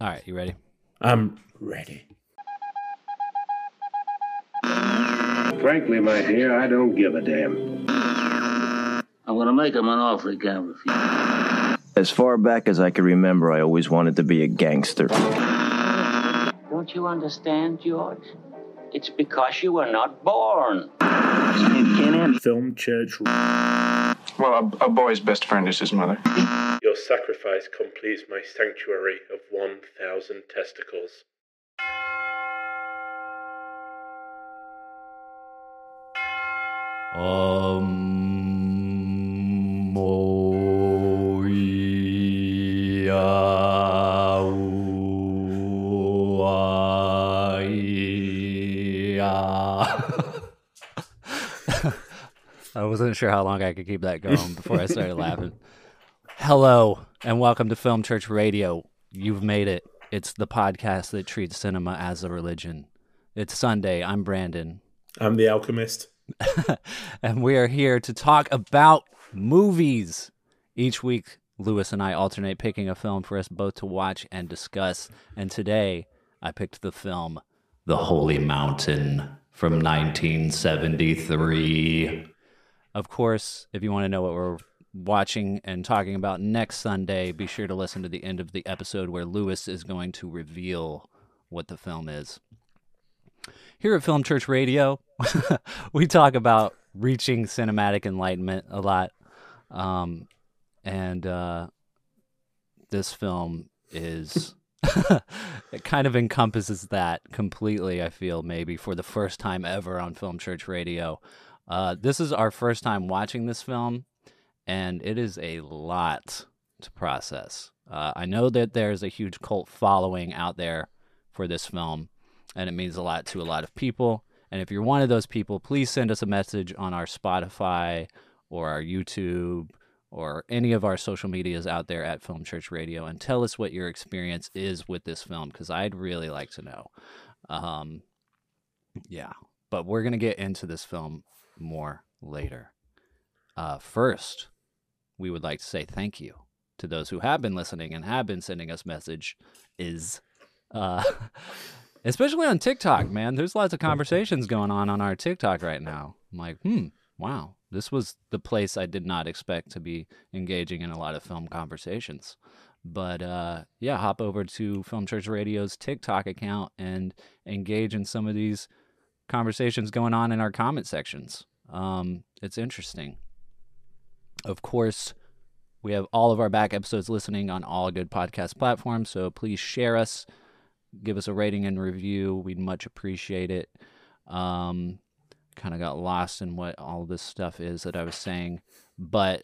All right, you ready? I'm ready. Frankly, my dear, I don't give a damn. I'm gonna make him an offer he can't refuse. As far back as I can remember, I always wanted to be a gangster. Don't you understand, George? It's because you were not born. Film church. Well, a, a boy's best friend is his mother. Your sacrifice completes my sanctuary of 1,000 testicles. Um, oh, yeah. I wasn't sure how long I could keep that going before I started laughing. Hello, and welcome to Film Church Radio. You've made it. It's the podcast that treats cinema as a religion. It's Sunday. I'm Branden. I'm the alchemist. and we are here to talk about movies. Each week, Lewis and I alternate picking a film for us both to watch and discuss. And today, I picked the film The Holy Mountain from 1973. Of course, if you want to know what we're watching and talking about next Sunday, be sure to listen to the end of the episode where Lewis is going to reveal what the film is. Here at Film Church Radio, we talk about reaching cinematic enlightenment a lot. Um, and uh, this film is, it kind of encompasses that completely, I feel, maybe for the first time ever on Film Church Radio. Uh, this is our first time watching this film, and it is a lot to process. Uh, I know that there's a huge cult following out there for this film and it means a lot to a lot of people. And if you're one of those people, please send us a message on our Spotify or our YouTube or any of our social medias out there at Film Church Radio and tell us what your experience is with this film because I'd really like to know. Um, yeah, but we're going to get into this film more later. Uh, first, we would like to say thank you to those who have been listening and have been sending us message is uh, especially on TikTok, man. There's lots of conversations going on on our TikTok right now. I'm like, hmm, wow, this was the place I did not expect to be engaging in a lot of film conversations. But uh, yeah, hop over to Film Church Radio's TikTok account and engage in some of these conversations going on in our comment sections. Um, it's interesting. Of course, we have all of our back episodes listening on all good podcast platforms, so please share us give us a rating and review. We'd much appreciate it. Um, kind of got lost in what all this stuff is that I was saying, but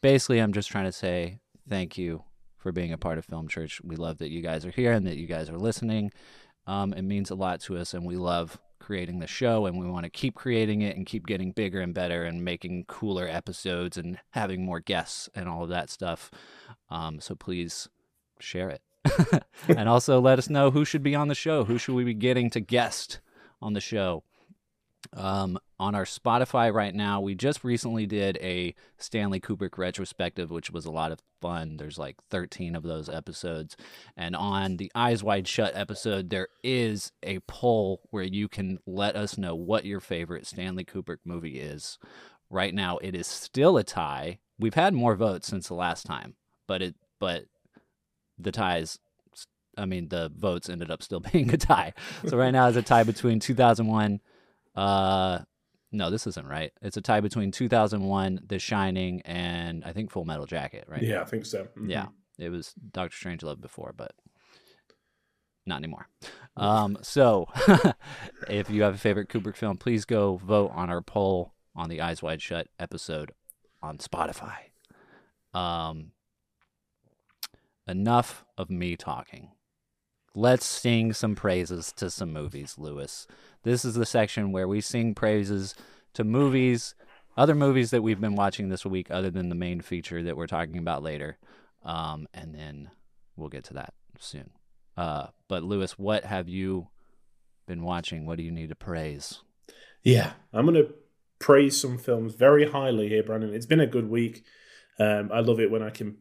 basically, I'm just trying to say thank you for being a part of Film Church. We love that you guys are here and that you guys are listening. Um, it means a lot to us, and we love creating the show, and we want to keep creating it and keep getting bigger and better and making cooler episodes and having more guests and all of that stuff. Um, so please share it. and also let us know who should be on the show. Who should we be getting to guest on the show? Um, on our Spotify right now, we just recently did a Stanley Kubrick retrospective, which was a lot of fun. There's like 13 of those episodes. And on the Eyes Wide Shut episode, there is a poll where you can let us know what your favorite Stanley Kubrick movie is. Right now, it is still a tie. We've had more votes since the last time, but it but the ties I mean the votes ended up still being a tie. So right now it's a tie between 2001 uh no, this isn't right. It's a tie between 2001 The Shining and I think Full Metal Jacket, right? Yeah, I think so. Mm-hmm. Yeah. It was Doctor Strange Strangelove before, but not anymore. Um, so if you have a favorite Kubrick film, please go vote on our poll on the Eyes Wide Shut episode on Spotify. Um, enough of me talking. Let's sing some praises to some movies, Lewis. This is the section where we sing praises to movies, other movies that we've been watching this week, other than the main feature that we're talking about later. Um, and then we'll get to that soon. Uh, but, Lewis, what have you been watching? What do you need to praise? Yeah, I'm going to praise some films very highly here, Branden. It's been a good week. Um, I love it when I can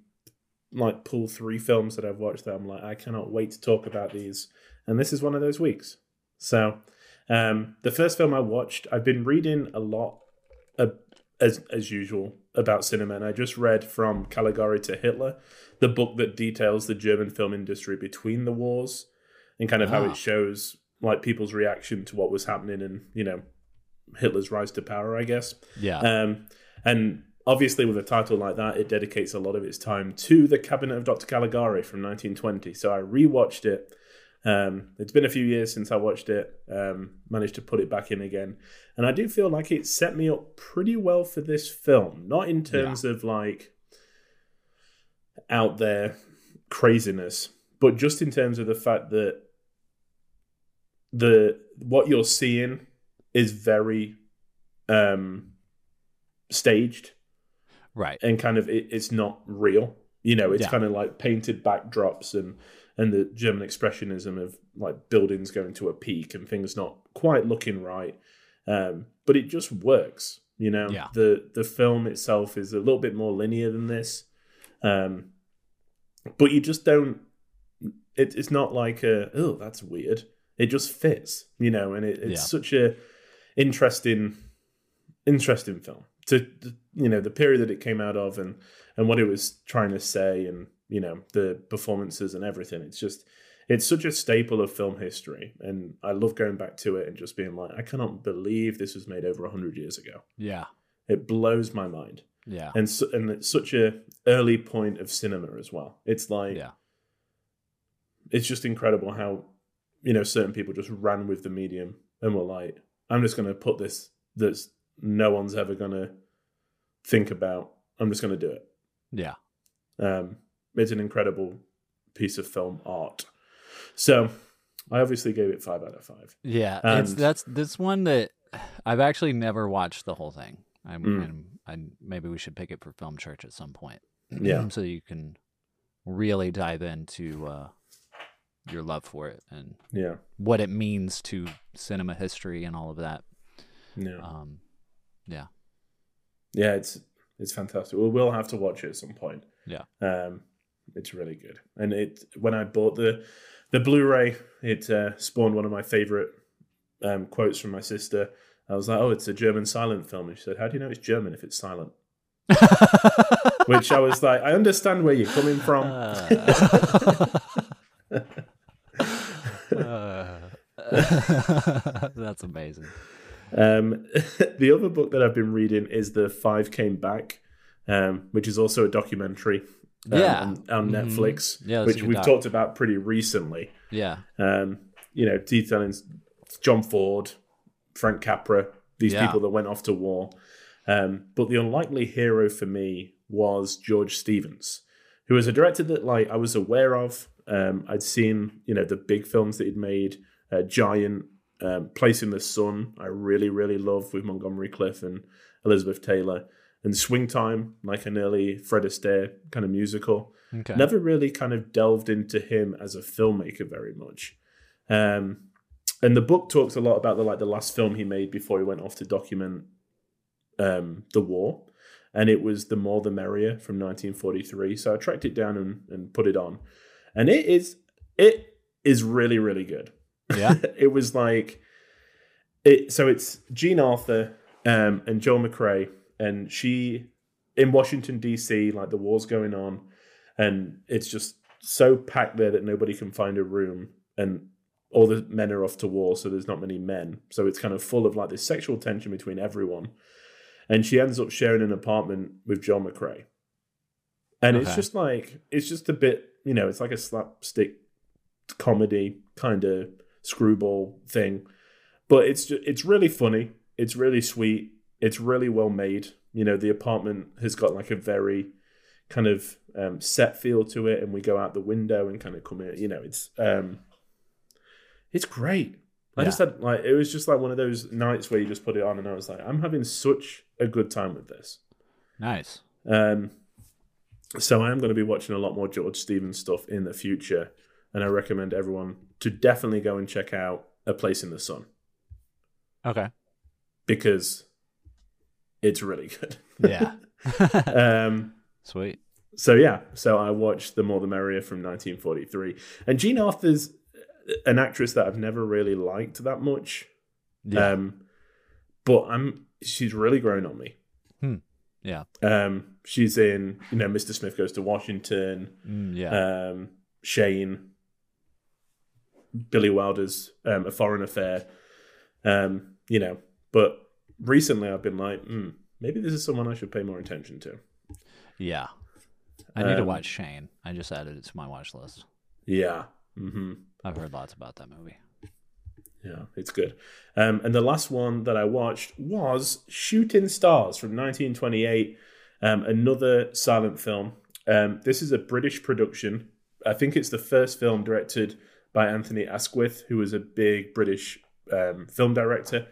like pull three films that I've watched that I'm like, I cannot wait to talk about these. And this is one of those weeks. So, um, the first film I watched, I've been reading a lot, uh, as as usual, about cinema, and I just read from Caligari to Hitler, the book that details the German film industry between the wars, and kind of how Ah. it shows like people's reaction to what was happening, and you know, Hitler's rise to power, I guess. Yeah. Um, and obviously, with a title like that, it dedicates a lot of its time to the Cabinet of Dr. Caligari from 1920. So I rewatched it. Um, it's been a few years since I watched it. Um, managed to put it back in again, and I do feel like it set me up pretty well for this film. Not in terms of like out there craziness, but just in terms of the fact that the what you're seeing is very um staged right. and kind of it, it's not real you know it's Yeah. kind of like painted backdrops and and the german expressionism of like buildings going to a peak and things not quite looking right um but it just works you know Yeah. the the film itself is a little bit more linear than this um but you just don't it, it's not like a oh that's weird it just fits you know and it, it's Yeah. such a interesting interesting film to you know the period that it came out of and and what it was trying to say and you know the performances and everything it's just it's such a staple of film history and i love going back to it and just being like i cannot believe this was made over 100 years ago Yeah. it blows my mind Yeah. and so, and it's such a early point of cinema as well it's like Yeah. it's just incredible how you know certain people just ran with the medium and were like i'm just going to put this that's no one's ever going to think about i'm just going to do it Yeah. um it's an incredible piece of film art so i obviously gave it five out of five Yeah, it's that's this one that I've actually never watched the whole thing. I'm, Mm. I maybe we should pick it for film church at some point. Yeah. so you can really dive into uh, your love for it and yeah what it means to cinema history and all of that. yeah Um, yeah, yeah it's it's fantastic well we'll have to watch it at some point yeah, Um, it's really good, and it when I bought the the Blu-ray, it uh, spawned one of my favorite um, quotes from my sister. I was like, "Oh, it's a German silent film," and she said, "How do you know it's German if it's silent?" Which I was like, "I understand where you're coming from." Uh, that's amazing. Um, the other book that I've been reading is The Five Came Back, um, which is also a documentary. um, Yeah. on, on Mhm. Netflix, Yeah, which we've doc. talked about pretty recently. Yeah, um, you know, detailing John Ford, Frank Capra, these Yeah. people that went off to war. Um, but the unlikely hero for me was George Stevens, who was a director that like I was aware of. Um, I'd seen, you know, the big films that he'd made, uh, Giant, um, Place in the Sun. I really, really love with Montgomery Clift and Elizabeth Taylor, and Swing Time, like an early Fred Astaire kind of musical okay. never really kind of delved into him as a filmmaker very much. Um, and the book talks a lot about the like the last film he made before he went off to document um, the war, and it was "The More the Merrier" from 1943. So I tracked it down and, and put it on, and it is it is really really good. Yeah. it was like it. So it's Jean Arthur um, and Joel McCrea, and she in Washington D.C. Like the war's going on, and it's just so packed there that nobody can find a room, and all the men are off to war, so there's not many men. So it's kind of full of like this sexual tension between everyone, and she ends up sharing an apartment with John McCrea, and it's just like it's just a bit, you know, it's like a slapstick comedy kind of screwball thing, but it's it's really funny. It's really sweet. It's really well made. You know, the apartment has got like a very kind of um, set feel to it, and we go out the window and kind of come in. You know, it's um, it's great. I just had like it was just like one of those nights where you just put it on, and I was like, I'm having such a good time with this. Nice. Um, so I am going to be watching a lot more George Stevens stuff in the future, and I recommend everyone to definitely go and check out A Place in the Sun Okay. because it's really good. Yeah. um, Sweet. so yeah, so I watched The More the Merrier from 1943, and Jean Arthur's an actress that I've never really liked that much. Yeah. Um, but I'm she's really grown on me. yeah. Um, she's in you know Mr. Smith Goes to Washington, Mm, yeah. um, Shane, Billy Wilder's um, A Foreign Affair. Um, you know, but recently I've been like, hmm, maybe this is someone I should pay more attention to. yeah. I need to um, watch Shane. I just added it to my watch list. Yeah. hmm I've heard lots about that movie. Yeah, it's good. Um, and the last one that I watched was Shooting Stars from 1928, um, another silent film. Um, this is a British production. I think it's the first film directed by Anthony Asquith, who was a big British um, film director.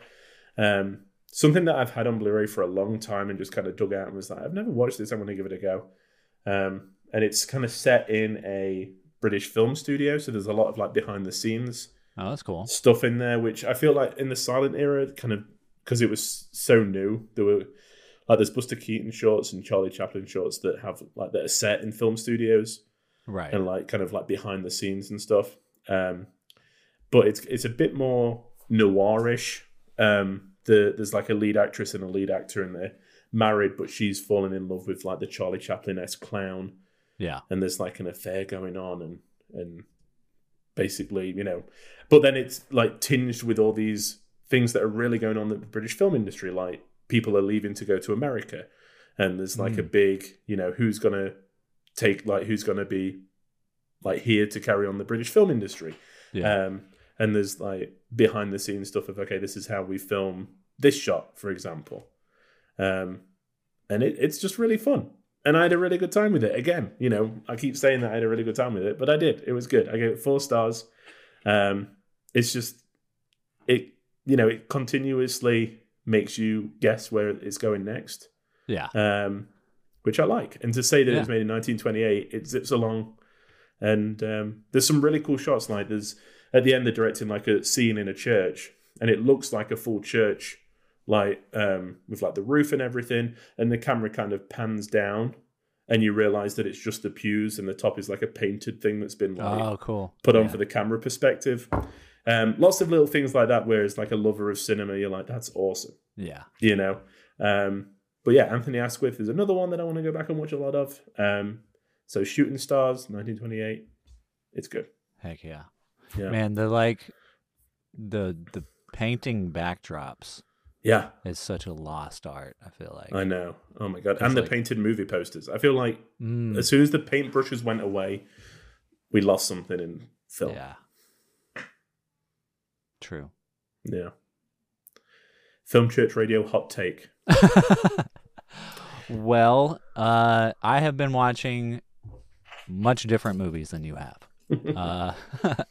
Um, something that I've had on Blu-ray for a long time and just kind of dug out and was like, I've never watched this. I'm going to give it a go. Um, and it's kind of set in a British film studio, so there's a lot of like behind the scenes Oh, that's cool. stuff in there, which I feel like in the silent era, kind of because it was so new, there were like there's Buster Keaton shorts and Charlie Chaplin shorts that have like that are set in film studios Right. and like kind of like behind the scenes and stuff. Um, but it's it's a bit more noirish. Um, the there's like a lead actress and a lead actor, and they're married, but she's fallen in love with like the Charlie Chaplin esque clown Yeah. and there's like an affair going on and and basically you know but then it's like tinged with all these things that are really going on in the british film industry like people are leaving to go to america and there's like a big you know who's gonna take like who's gonna be like here to carry on the british film industry Yeah. um and there's like behind the scenes stuff of okay this is how we film this shot for example um and it, it's just really fun and I had a really good time with it. Again, you know, I keep saying that I had a really good time with it, but I did. It was good. I gave it four stars. Um, it's just it, you know, it continuously makes you guess where it's going next, yeah. um, which I like. And to say that it was made in 1928, it zips along, and um, there's some really cool shots. Like there's at the end, they're directing like a scene in a church, and it looks like a full church like um with like the roof and everything and the camera kind of pans down and you realize that it's just the pews and the top is like a painted thing that's been like Oh, cool. put on Yeah. for the camera perspective um lots of little things like that where as like a lover of cinema you're like that's awesome Yeah. you know um but yeah anthony asquith is another one that i want to go back and watch a lot of um so shooting stars 1928 it's good Heck yeah. Yeah. Man, the like the the painting backdrops yeah is such a lost art, I feel like. i know oh my god It's and the like- painted movie posters i feel like Mm, as soon as the paintbrushes went away, we lost something in film. yeah. True. Yeah. Film Church Radio hot take. well, uh, I have been watching much different movies than you have. uh,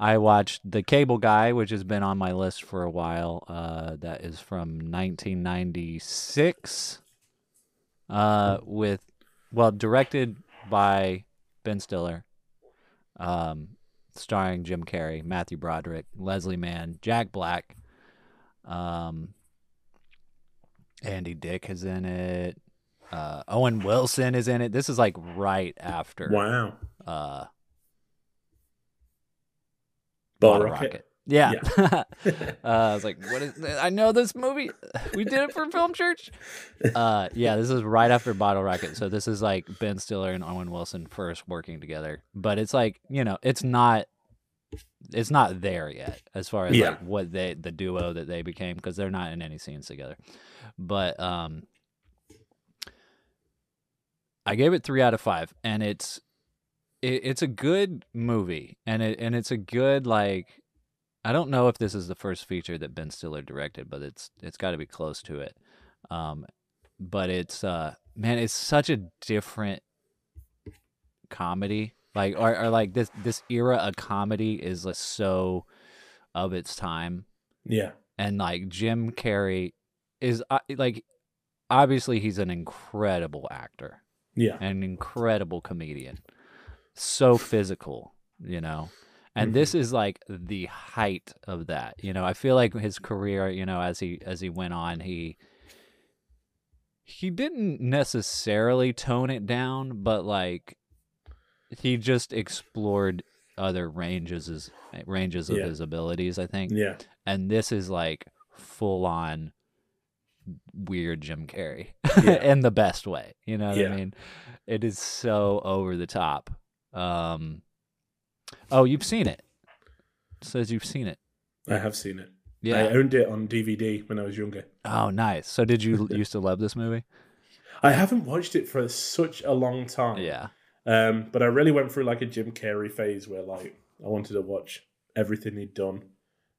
I watched The Cable Guy, which has been on my list for a while. Uh, that is from 1996. Uh, with well, directed by Ben Stiller, um, starring Jim Carrey, Matthew Broderick, Leslie Mann, Jack Black, um, Andy Dick is in it. Uh, Owen Wilson is in it. This is like right after Wow. uh, Bottle Bottle Rocket. Yeah. uh, I was like, what is I know this movie. We did it for Film Church. Uh, yeah, this is right after Bottle Rocket. So this is like Ben Stiller and Owen Wilson first working together. But it's like, you know, it's not it's not there yet as far as Yeah. like what they the duo that they became because they're not in any scenes together. But um I gave it 3 out of 5 and it's it, it's a good movie and it and it's a good like I don't know if this is the first feature that Ben Stiller directed, but it's it's got to be close to it. Um, but it's uh, man, it's such a different comedy. Like or, or like this this era of comedy is like so of its time, Yeah. and like Jim Carrey is uh, like obviously he's an incredible actor Yeah. an incredible comedian. So physical, you know. And mm-hmm. this is like the height of that. You know, I feel like his career, you know, as he as he went on, he he didn't necessarily tone it down, but like he just explored other ranges his, ranges of Yeah. his abilities, I think. Yeah. And this is like full on weird Jim Carrey Yeah. in the best way. You know what Yeah. I mean? It is so over the top. Um Oh, you've seen it. It says you've seen it. I have seen it. Yeah. I owned it on DVD when I was younger. Oh, nice. So did you used to love this movie? I haven't watched it for such a long time. Yeah. Um, but I really went through like a Jim Carrey phase where like I wanted to watch everything he'd done,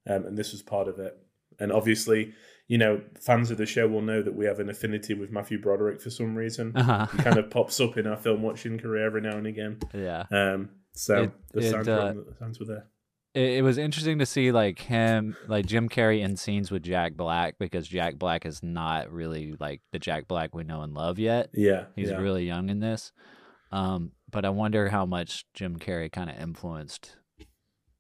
um, and this was part of it. And obviously, you know, fans of the show will know that we have an affinity with Matthew Broderick for some reason. Uh-huh. He kind of pops up in our film watching career every now and again. Yeah. Um, so It- the, it, sounds uh, were, the sounds were there. it, it was interesting to see like him like jim carrey in scenes with jack black because jack black is not really like the jack black we know and love yet Yeah, he's yeah. really young in this um but i wonder how much jim carrey kind of influenced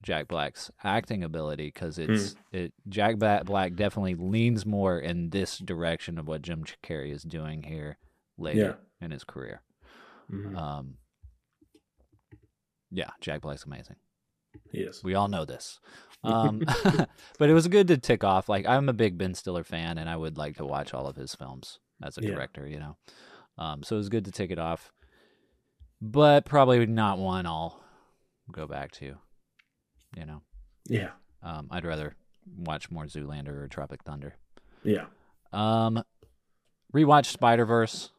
jack black's acting ability because Hmm. it's it jack black definitely leans more in this direction of what jim carrey is doing here later in his career Mhm. um yeah jack black's amazing Yes. we all know this. Um, but it was good to tick off. Like I'm a big Ben Stiller fan, and I would like to watch all of his films as a Yeah. director. You know, um, so it was good to tick it off. But probably not one I'll go back to. You know, Yeah. um, I'd rather watch more Zoolander or Tropic Thunder. Yeah. Um, rewatch Spider Verse.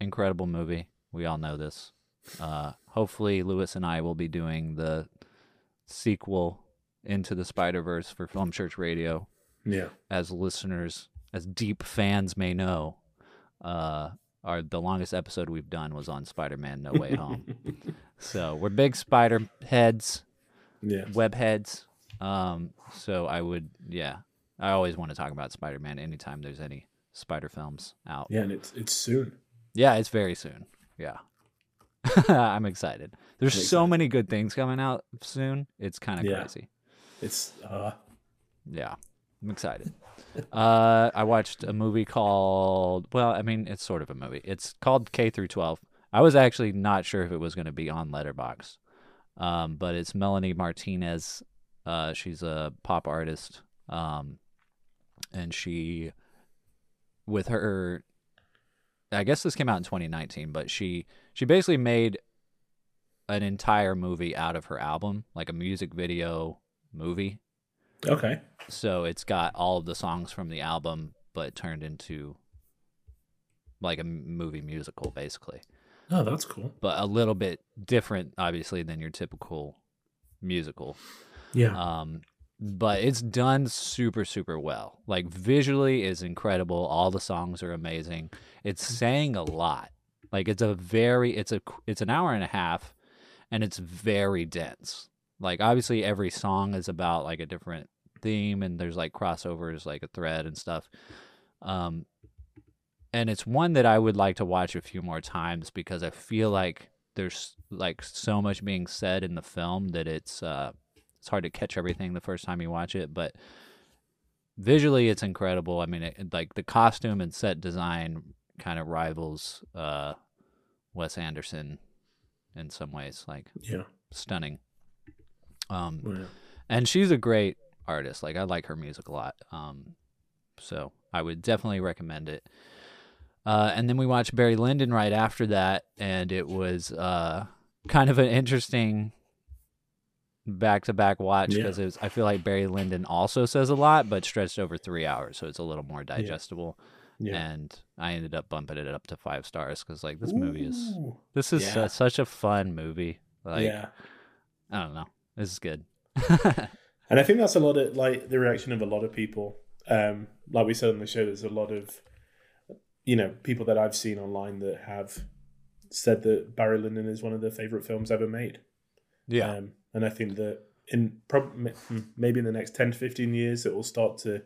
Incredible movie. We all know this. Uh, hopefully, Lewis and I will be doing the sequel into the Spider Verse for Film Church Radio, Yeah. as listeners, as deep fans may know. Uh, our the longest episode we've done was on Spider Man No Way Home. so we're big Spider heads Yeah. web heads. Um, so I would, yeah, I always want to talk about Spider Man anytime there's any Spider films out. Yeah, and it's it's soon. Yeah, it's very soon. Yeah. I'm excited. There's I'm so many good things coming out soon. It's kind of Yeah. crazy. It's uh Yeah. I'm excited. uh, I watched a movie called, well, I mean, it's sort of a movie. It's called K through 12. I was actually not sure if it was going to be on Letterboxd, um, but it's Melanie Martinez. Uh, she's a pop artist, um, and she, with her, I guess this came out in 2019, but she she basically made an entire movie out of her album, like a music video movie. okay. So it's got all of the songs from the album, but turned into like a movie musical, basically. Oh, that's cool. But a little bit different, obviously, than your typical musical. Yeah. Um, but it's done super, super well. Like visually is incredible. All the songs are amazing. It's saying a lot. Like it's a very, it's a, it's an hour and a half, and it's very dense. Like obviously every song is about like a different theme, and there's like crossovers, like a thread and stuff. Um, and it's one that I would like to watch a few more times because I feel like there's like so much being said in the film that it's uh it's hard to catch everything the first time you watch it, but visually it's incredible. I mean, it, like the costume and set design kind of rivals uh Wes Anderson in some ways, like yeah. stunning. Um Well, yeah. and she's a great artist. Like I like her music a lot. Um, so I would definitely recommend it. Uh, and then we watched Barry Lyndon right after that, and it was uh, kind of an interesting back-to-back watch because it was. I feel like Barry Lyndon also says a lot, but stretched over three hours, so it's a little more digestible. Yeah. And I ended up bumping it up to five stars because like this movie is this is Yeah. su- such a fun movie. Like yeah. I don't know, this is good. And I think that's a lot of like the reaction of a lot of people. Um, like we said on the show, there's a lot of you know people that I've seen online that have said that Barry Lyndon is one of their favorite films ever made. yeah. Um, and I think that in prob- maybe in the next ten to fifteen years, it will start to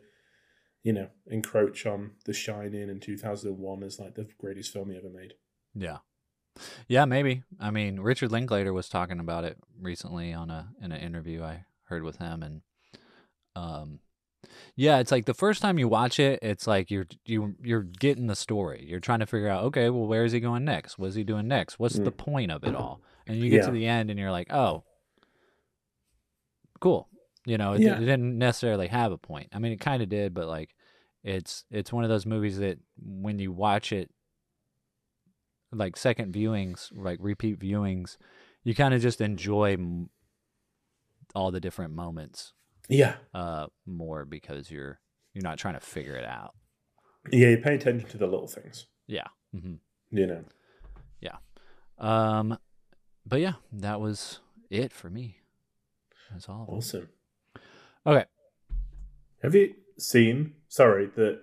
you know encroach on The Shining in two thousand and one as like the greatest film he ever made. Yeah. Yeah, maybe. I mean, Richard Linklater was talking about it recently on a in an interview I heard with him and um Yeah, it's like the first time you watch it, it's like you're you you're getting the story. You're trying to figure out, okay, well, where is he going next? What's he doing next? What's the point of it all? And you get to Mm. The end, and you're like, oh, cool. You know, it, Yeah. it didn't necessarily have a point. I mean, it kind of did, but like, it's it's one of those movies that when you watch it, like second viewings, like repeat viewings, you kind of just enjoy m- all the different moments Yeah. uh more because you're you're not trying to figure it out. Yeah, you pay attention to the little things, Yeah. hmm you know. Yeah. Um, but yeah, that was it for me. That's all. Awesome. Okay. Have you seen, sorry, that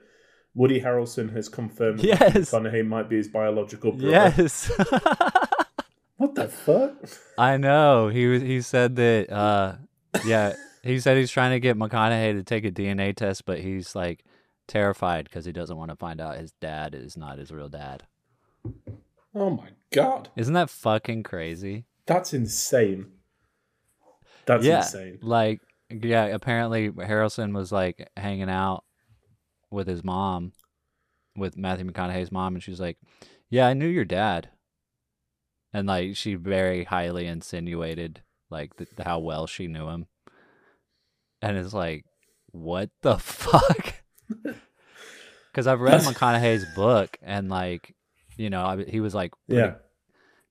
Woody Harrelson has confirmed that Yes. McConaughey might be his biological brother? Yes. What the fuck? I know. He was. He said that. Uh, yeah. He said he's trying to get McConaughey to take a DNA test, but he's like terrified because he doesn't want to find out his dad is not his real dad. Oh my god. Isn't that fucking crazy? That's insane. That's yeah. insane. Like, yeah. Apparently, Harrelson was like hanging out with his mom, with Matthew McConaughey's mom, and she's like, "Yeah, I knew your dad," and like she very highly insinuated like th- how well she knew him, and it's like, what the fuck? Because I've read McConaughey's book, and like, you know, I, he was like pretty, Yeah.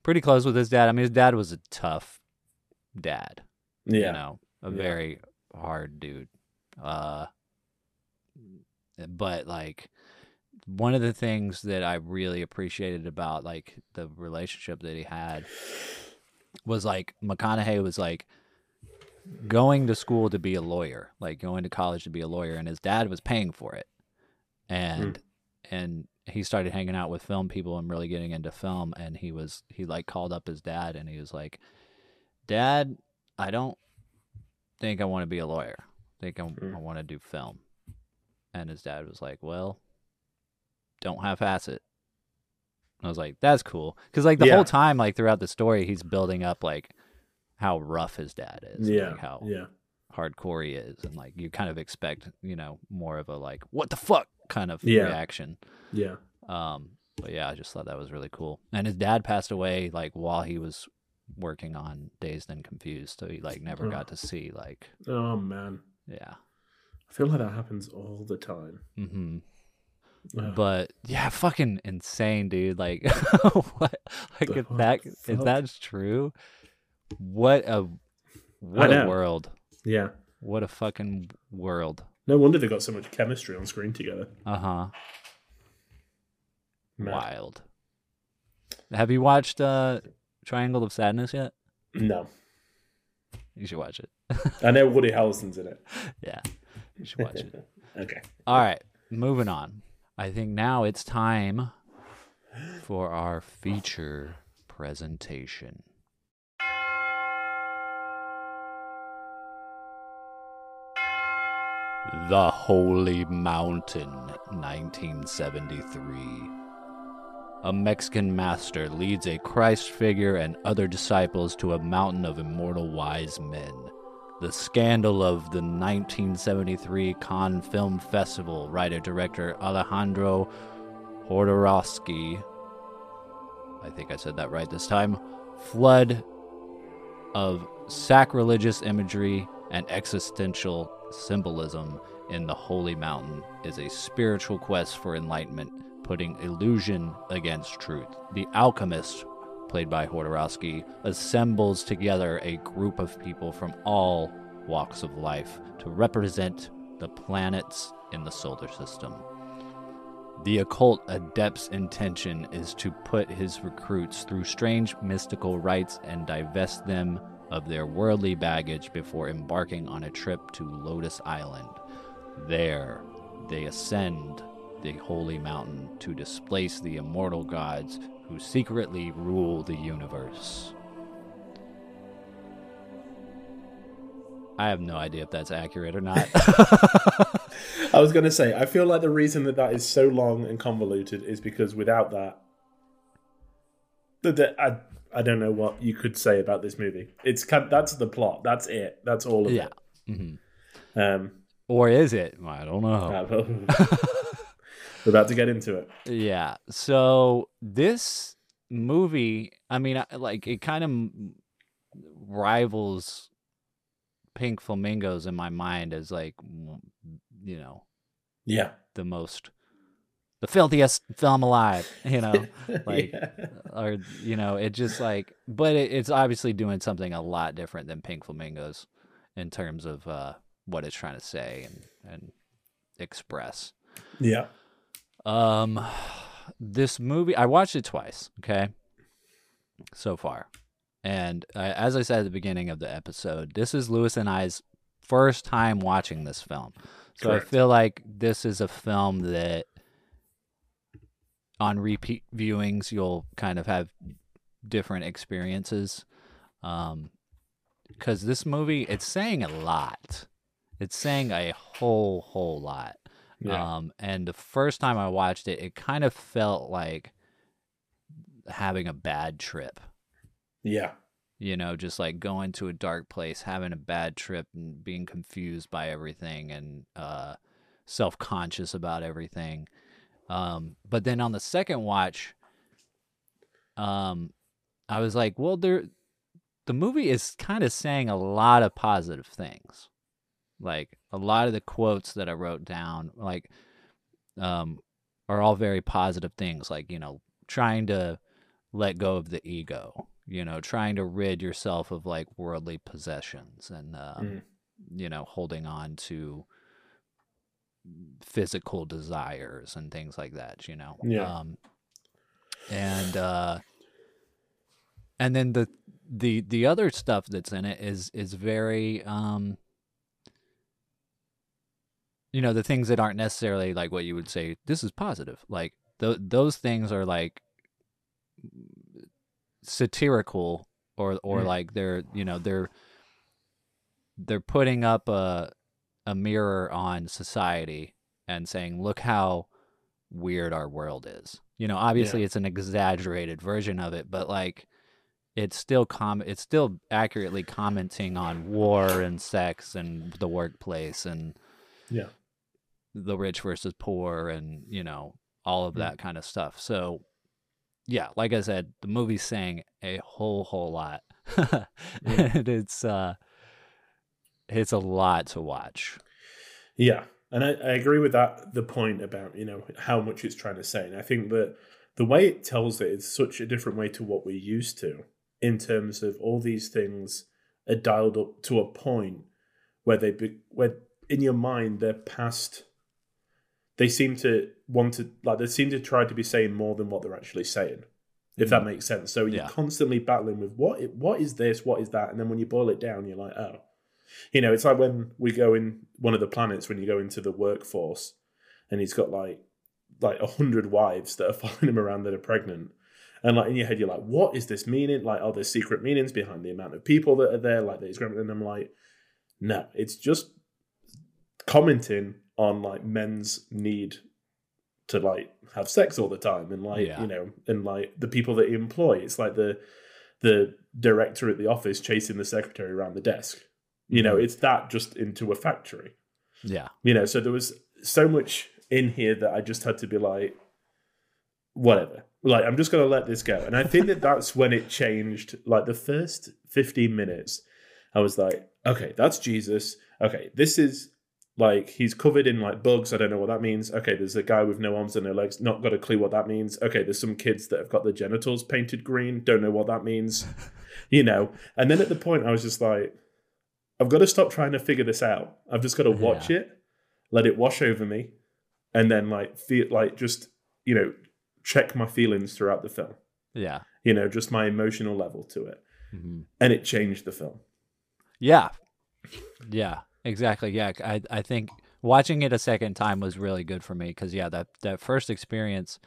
pretty close with his dad. I mean, his dad was a tough dad Yeah. you know, a Yeah. very hard dude. Uh, but like one of the things that I really appreciated about like the relationship that he had was like McConaughey was like going to school to be a lawyer, like going to college to be a lawyer, and his dad was paying for it, and hmm. and he started hanging out with film people and really getting into film, and he was he like called up his dad and he was like, "Dad, I don't think I want to be a lawyer. I think I, hmm. I want to do film." And his dad was like, "Well, don't half-ass it." I was like, "That's cool," because like the Yeah. whole time, like throughout the story, he's building up like how rough his dad is, Yeah. like how Yeah. hardcore he is, and like you kind of expect, you know, more of a like "what the fuck" kind of Yeah. reaction. Yeah. Um, but yeah, I just thought that was really cool. And his dad passed away like while he was working on Dazed and Confused, so he like never Oh. got to see like Oh man. yeah. I feel like that happens all the time. hmm Ugh. But yeah, fucking insane, dude. Like, what? Like The if that if that's true, what a what a world. yeah. What a fucking world. No wonder they got so much chemistry on screen together. Uh huh. Wild. Have you watched uh Triangle of Sadness yet? No. You should watch it. I know Woody Harrelson's in it. yeah, you should watch it. Okay. All right, moving on. I think now it's time for our feature presentation. The Holy Mountain, 1973. A Mexican master leads a Christ figure and other disciples to a mountain of immortal wise men. The scandal of the 1973 Cannes Film Festival writer director Alejandro Jodorowsky, I think I said that right this time, flood of sacrilegious imagery and existential symbolism in the Holy Mountain is a spiritual quest for enlightenment, putting illusion against truth. The alchemist, played by Jodorowsky, assembles together a group of people from all walks of life to represent the planets in the solar system. The occult adept's intention is to put his recruits through strange mystical rites and divest them of their worldly baggage before embarking on a trip to Lotus Island. There, they ascend the holy mountain to displace the immortal gods who secretly rule the universe. I have no idea if that's accurate or not. I was going to say, I feel like the reason that that is so long and convoluted is because without that, that, that I I don't know what you could say about this movie. It's kind that's the plot. That's it. That's all of yeah. it. hmm Um, or is it? I don't know. We're about to get into it. Yeah. So this movie, I mean, like it kind of rivals Pink Flamingos in my mind as like, you know, Yeah. the most, the filthiest film alive. You know, like, Yeah. or you know, it just like, but it, it's obviously doing something a lot different than Pink Flamingos in terms of uh, what it's trying to say and and express. Yeah. Um, this movie I watched it twice. Okay, so far, and uh, as I said at the beginning of the episode, this is Lewis and I's first time watching this film. So Correct. I feel like this is a film that on repeat viewings you'll kind of have different experiences. Um, because this movie it's saying a lot. It's saying a whole whole lot. Yeah. Um, and the first time I watched it, it kind of felt like having a bad trip. yeah. You know, just like going to a dark place, having a bad trip, and being confused by everything, and uh, self conscious about everything. Um, but then on the second watch, um, I was like, well, there, the movie is kind of saying a lot of positive things like a lot of the quotes that I wrote down, like, um, are all very positive things. Like you know, trying to let go of the ego. You know, trying to rid yourself of like worldly possessions and um, Mhm. you know, holding on to physical desires and things like that. You know, Yeah. Um, and uh, and then the the the other stuff that's in it is is very um you know the things that aren't necessarily like what you would say this is positive like th- those things are like satirical or or Mm. like they're you know they're they're putting up a a mirror on society and saying look how weird our world is. You know obviously it's an exaggerated version of it but like it's still com it's still accurately commenting on war and sex and the workplace and Yeah. the rich versus poor and you know all of that kind of stuff. So yeah like i said the movie's saying a whole whole lot. And it's uh it's a lot to watch Yeah, and I, I agree with that. The point about you know how much it's trying to say, and I think that the way it tells it is such a different way to what we're used to in terms of all these things are dialed up to a point where they be, where in your mind they're past. They seem to want to like they seem to try to be saying more than what they're actually saying, if that mm. makes sense. So you're Yeah. constantly battling with what what is this, what is that, and then when you boil it down, you're like, oh, you know, it's like when we go in one of the planets when you go into the workforce, and he's got like like a hundred wives that are following him around that are pregnant, and like in your head you're like, what is this meaning? Like, are there secret meanings behind the amount of people that are there? Like grandma, and I'm like, no, it's just commenting on like men's need to like have sex all the time and like Yeah. you know and like the people that he employ it's like the the director at the office chasing the secretary around the desk you know mm. it's that just into a factory. Yeah. You know so there was so much in here that i just had to be like whatever. Like i'm just going to let this go. And i think that that's when it changed like the first 15 minutes i was like okay that's jesus. Okay this is like he's covered in like bugs. I don't know what that means. Okay there's a guy with no arms and no legs not got a clue what that means. Okay there's some kids that have got their genitals painted green don't know what that means. You know? And then at the point i was just like i've got to stop trying to figure this out i've just got to watch Yeah. it let it wash over me and then like feel like just you know check my feelings throughout the film yeah you know just my emotional level to it hmm and it changed the film Yeah. Yeah, exactly. Yeah, I I think watching it a second time was really good for me cuz yeah, that that first experience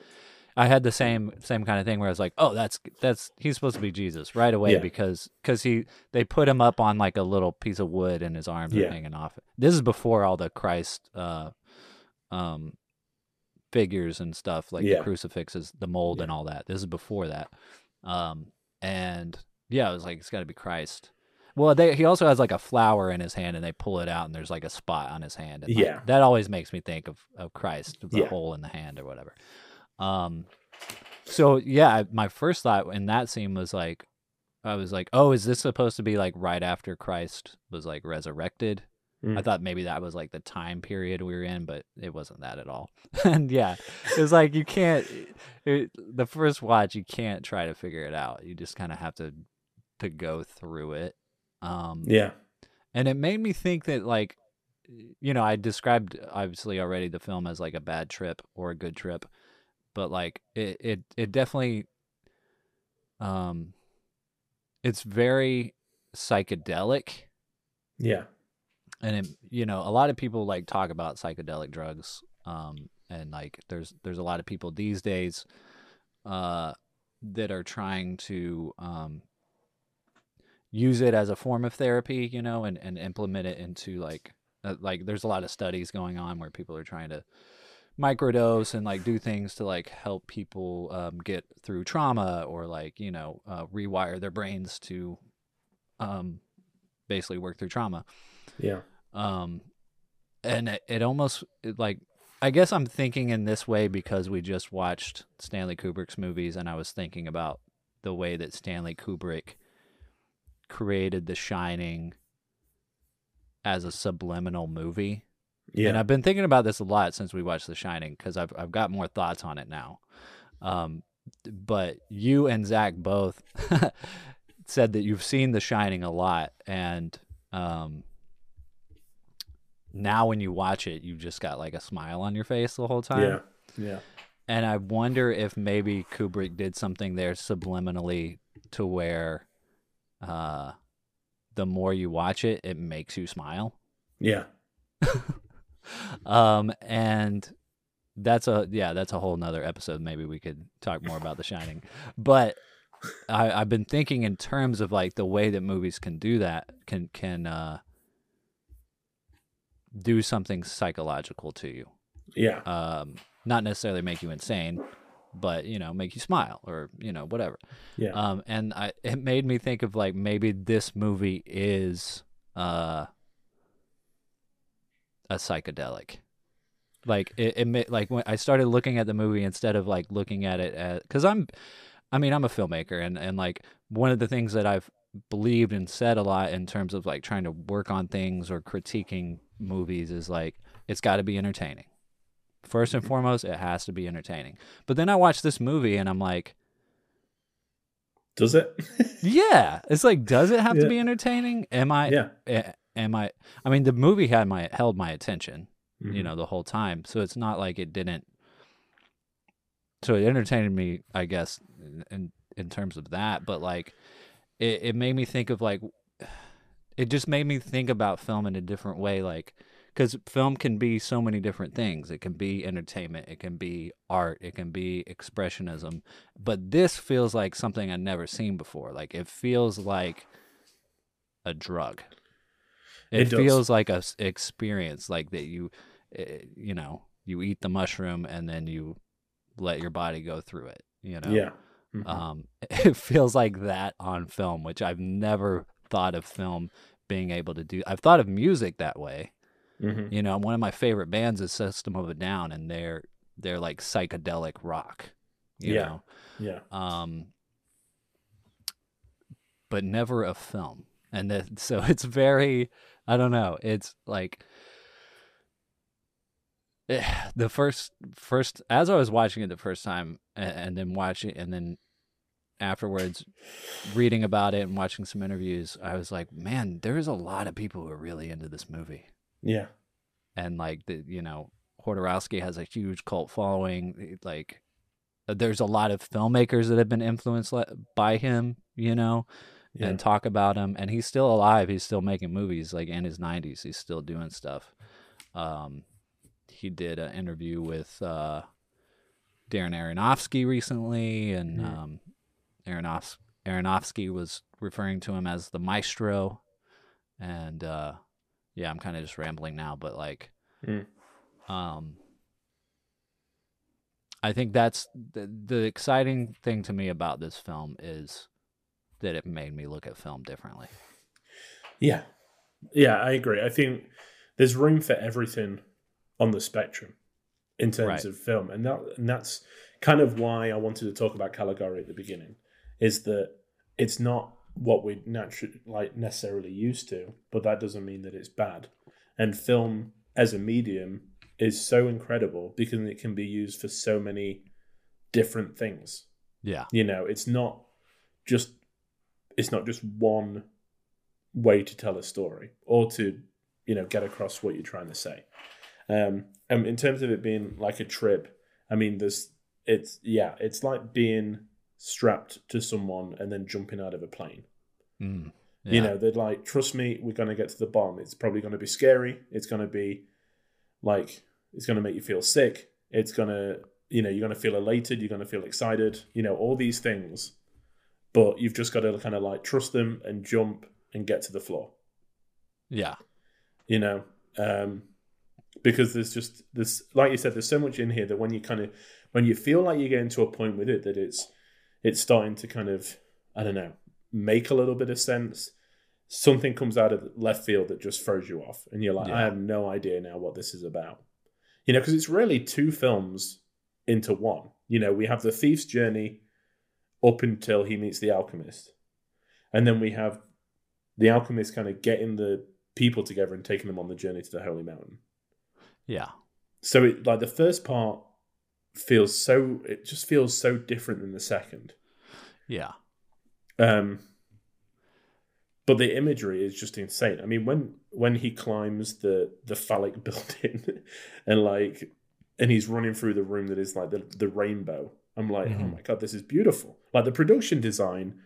I had the same same kind of thing where I was like, "Oh, that's that's he's supposed to be Jesus right away Yeah. because cuz he they put him up on like a little piece of wood and his arms Yeah. are hanging off. This is before all the Christ uh um figures and stuff like Yeah. the crucifixes, the mold and all that. This is before that. Um and yeah, I was like it's got to be Christ. Well, they, he also has like a flower in his hand, and they pull it out, and there's like a spot on his hand. And, like, Yeah. that always makes me think of of Christ, the Yeah. hole in the hand or whatever. Um, so yeah, my first thought in that scene was like, I was like, oh, is this supposed to be like right after Christ was like resurrected? I Mm. thought maybe that was like the time period we were in, but it wasn't that at all. and yeah, it's like you can't. It, the first watch, you can't try to figure it out. You just kind of have to to go through it. Um, Yeah. and it made me think that like you know i described obviously already the film as like a bad trip or a good trip but like it it, it definitely um it's very psychedelic Yeah. and it, you know a lot of people like talk about psychedelic drugs um and like there's there's a lot of people these days uh that are trying to um use it as a form of therapy you know and and implement it into like uh, like there's a lot of studies going on where people are trying to microdose and like do things to like help people um, get through trauma or like you know uh, rewire their brains to um basically work through trauma Yeah. um and it, it almost it, like i guess i'm thinking in this way because we just watched stanley kubrick's movies and i was thinking about the way that stanley kubrick created the shining as a subliminal movie Yeah. and i've been thinking about this a lot since we watched the shining because I've, I've got more thoughts on it now um but you and zach both said that you've seen the shining a lot and um now when you watch it you've just got like a smile on your face the whole time yeah. Yeah. and i wonder if maybe kubrick did something there subliminally to where uh the more you watch it it makes you smile Yeah. um and that's a yeah that's a whole nother episode maybe we could talk more about the shining but I, i've been thinking in terms of like the way that movies can do that can can uh do something psychological to you Yeah. um not necessarily make you insane but you know make you smile or you know whatever Yeah. um and i it made me think of like maybe this movie is uh a psychedelic. Like it, it like when i started looking at the movie instead of like looking at it as because i'm i mean i'm a filmmaker and and like one of the things that i've believed and said a lot in terms of like trying to work on things or critiquing movies is like it's got to be entertaining. First and mm-hmm. foremost it has to be entertaining. But then i watch this movie and i'm like Does it? yeah. It's like does it have to be entertaining? Am i yeah. A- am i i mean the movie had my held my attention you Mhm. know the whole time. So it's not like it didn't so it entertained me i guess in in, in terms of that but like it, it made me think of like it just made me think about film in a different way like because film can be so many different things. It can be entertainment it can be art it can be expressionism but this feels like something i've never seen before. Like it feels like a drug it, It does. feels like a s- experience like that you eh, you know you eat the mushroom and then you let your body go through it you know Yeah. Mhm. um, it feels like that on film, which I've never thought of film being able to do. I've thought of music that way. Mhm. You know, one of my favorite bands is System of a Down, and they're they're like psychedelic rock. You Yeah. know, Yeah. um, but never a film. And that, so it's very, I don't know. It's like eh, the first, first, as I was watching it the first time and, and then watching, and then afterwards reading about it and watching some interviews, I was like, man, there's a lot of people who are really into this movie Yeah. and like the you know Jodorowsky has a huge cult following. Like, uh, there's a lot of filmmakers that have been influenced by him, you know, Yeah. and talk about him. And he's still alive. He's still making movies. Like in his 90s, he's still doing stuff. Um, he did an interview with uh, Darren Aronofsky recently, and Mhm. um, Aronofsky, Aronofsky was referring to him as the maestro. And uh, yeah, I'm kind of just rambling now, but like, Mm. um, I think that's the, the exciting thing to me about this film is that it made me look at film differently. Yeah. Yeah, I agree. I think there's room for everything on the spectrum in terms Right. of film. And that and that's kind of why I wanted to talk about Caligari at the beginning. Is that it's not what we naturally like necessarily used to, but that doesn't mean that it's bad. And film as a medium is so incredible because it can be used for so many different things Yeah. you know it's not just it's not just one way to tell a story or to you know get across what you're trying to say. Um and in terms of it being like a trip i mean there's it's yeah it's like being strapped to someone and then jumping out of a plane. Mm. you know they're like trust me we're going to get to the bottom it's probably going to be scary. It's going to be like it's going to make you feel sick. It's going to you know you're going to feel elated. You're going to feel excited. You know all these things but you've just got to kind of like trust them and jump and get to the floor. Yeah. you know um because there's just this like you said there's so much in here that when you kind of when you feel like you're getting to a point with it that it's it's starting to kind of i don't know make a little bit of sense. Something comes out of left field that just throws you off and you're like i have no idea now what this is about. You know because it's really two films into one. You know we have the thief's journey up until he meets the alchemist and then we have the alchemist kind of getting the people together and taking them on the journey to the holy mountain Yeah. so it like the first part feels so it just feels so different than the second Yeah. um but the imagery is just insane i mean when when he climbs the the phallic building and like and he's running through the room that is like the, the rainbow i'm like oh Mhm. my god this is beautiful like the production design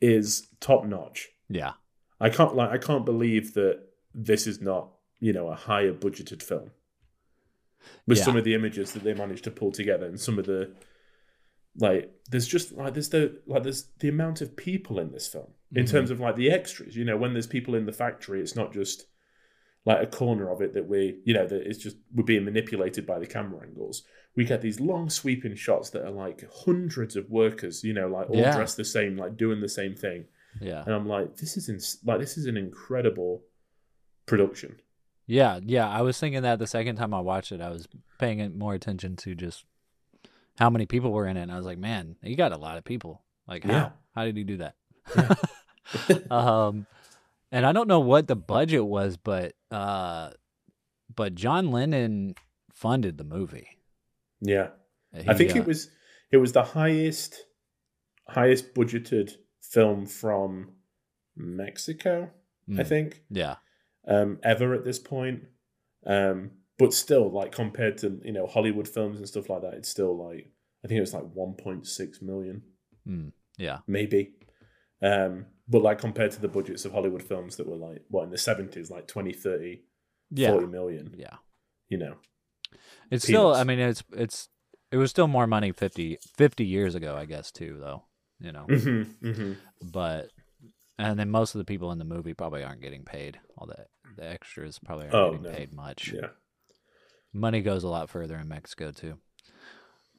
is top notch Yeah. I can't like I can't believe that this is not you know a higher budgeted film with Yeah. some of the images that they managed to pull together and some of the like there's just like there's the like there's the amount of people in this film in Mhm. terms of like the extras you know when there's people in the factory it's not just like a corner of it that we you know that it's just we're being manipulated by the camera angles we get these long sweeping shots that are like hundreds of workers you know like all Yeah. dressed the same like doing the same thing Yeah. and I'm like, this is ins- like this is an incredible production. Yeah, yeah. I was thinking that the second time I watched it, I was paying it more attention to just how many people were in it. And I was like, man, you got a lot of people. Like, how? Yeah. How did he do that? um, and I don't know what the budget was, but uh, but John Lennon funded the movie. Yeah, He, I think uh, it was it was the highest highest budgeted film from Mexico. I mm, think Yeah, um, ever at this point. Um, but still, like compared to you know Hollywood films and stuff like that, it's still like I think it was like 1.6 million, mm, yeah, maybe. Um, but like compared to the budgets of Hollywood films that were like what in the 70s, like 20, 30, yeah, 40 million. yeah. You know, It's still. I mean, it's it's it was still more money 50, 50 years ago, I guess, too. Though, you know. hmm hmm but and then most of the people in the movie probably aren't getting paid. All the the extras probably aren't Oh, getting no. paid much. yeah. Money goes a lot further in Mexico too.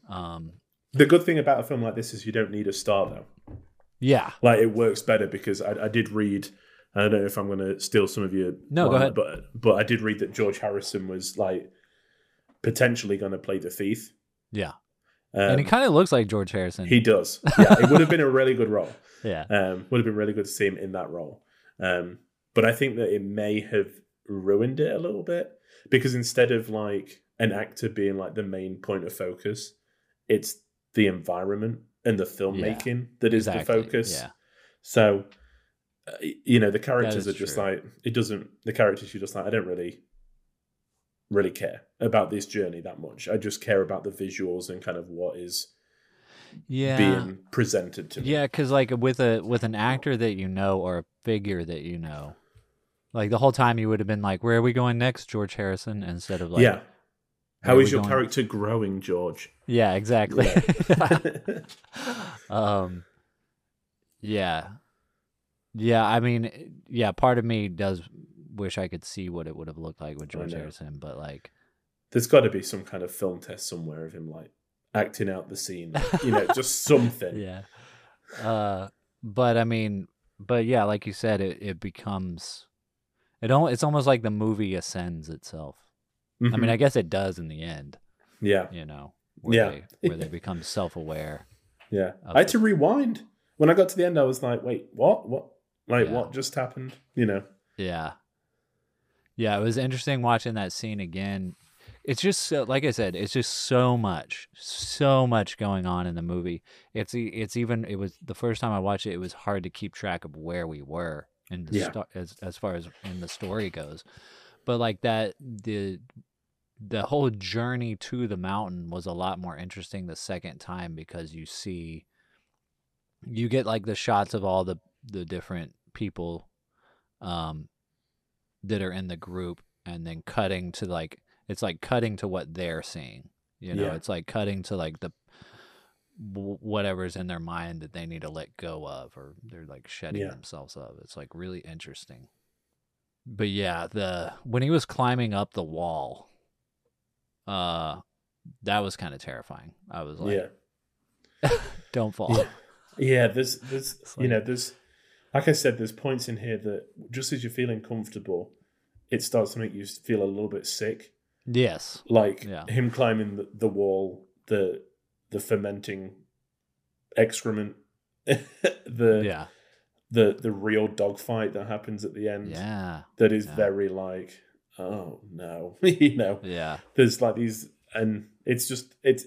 Um, The good thing about a film like this is you don't need a star though. Yeah, Like it works better because I, I did read. I don't know if I'm going to steal some of your No, go ahead. But but I did read that George Harrison was like potentially going to play the thief. yeah, Um, and he kind of looks like George Harrison. he does. Yeah, it would have been a really good role. yeah, Um, would have been really good to see him in that role. Um, but I think that it may have ruined it a little bit because instead of like an actor being like the main point of focus, it's the environment and the filmmaking that is exactly. the focus. Yeah, So, uh, you know, the characters are just true. like it doesn't. The characters you're just like I don't really, really care about this journey that much. I just care about the visuals and kind of what is yeah, being presented to me. yeah. Because like with a with an actor that you know or a figure that you know, like the whole time you would have been like, "Where are we going next, George Harrison?" Instead of like, yeah. "Where How is your going?" character growing, George? Yeah, exactly. Yeah. um yeah yeah i mean yeah part of me does wish i could see what it would have looked like with george harrison but like There's got to be some kind of film test somewhere of him like acting out the scene, you know, just something. yeah uh but i mean but yeah like you said it, it becomes It al- it's almost like the movie ascends itself. I mean, Mhm. I guess it does in the end. yeah, You know, where Yeah. they, where they become self-aware. yeah. I had to rewind when I got to the end. I was like, wait, what? What? Like, Yeah. what just happened? You know? Yeah. Yeah, it was interesting watching that scene again. It's just so, like I said, it's just so much, so much going on in the movie. It's it's even it was the first time I watched it. It was hard to keep track of where we were in the Yeah. sto- as as far as in the story goes. But like that, the the whole journey to the mountain was a lot more interesting the second time because you see you get like the shots of all the the different people um that are in the group and then cutting to like it's like cutting to what they're seeing you know Yeah. it's like cutting to like the whatever's in their mind that they need to let go of or they're like shedding Yeah. themselves of it's like really interesting but yeah the when he was climbing up the wall uh that was kind of terrifying i was like yeah. don't fall Yeah. Yeah, there's there's It's you know, there's like I said, there's points in here that just as you're feeling comfortable, it starts to make you feel a little bit sick. yes Like Yeah. him climbing the, the wall, the the fermenting excrement, the yeah the the real dogfight that happens at the end. yeah That is Yeah. very like, oh no. you know. yeah There's like these and it's just it's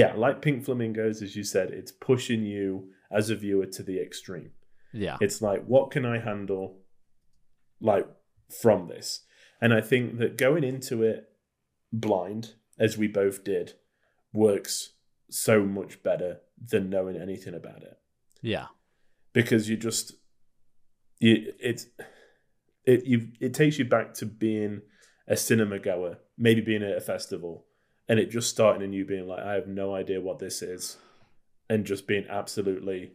yeah, like pink flamingos, as you said, it's pushing you as a viewer to the extreme. yeah It's like, what can I handle like from this? And I think that going into it blind, as we both did, works so much better than knowing anything about it. yeah Because you just it's it you it takes you back to being a cinema goer, maybe being at a festival, and it just starting and you being like, I have no idea what this is, and just being absolutely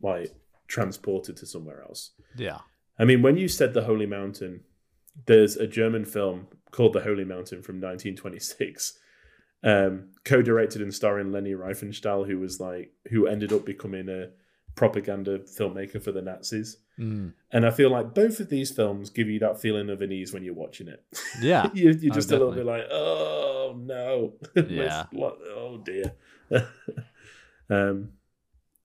like transported to somewhere else. yeah I mean, when you said the Holy Mountain, there's a German film called The Holy Mountain from 1926, um, co-directed and starring Leni Riefenstahl, who was like who ended up becoming a propaganda filmmaker for the Nazis. Mm. And I feel like both of these films give you that feeling of unease when you're watching it. Yeah. you, you're Oh, just a little bit like, oh no, Yeah. What- oh dear. um,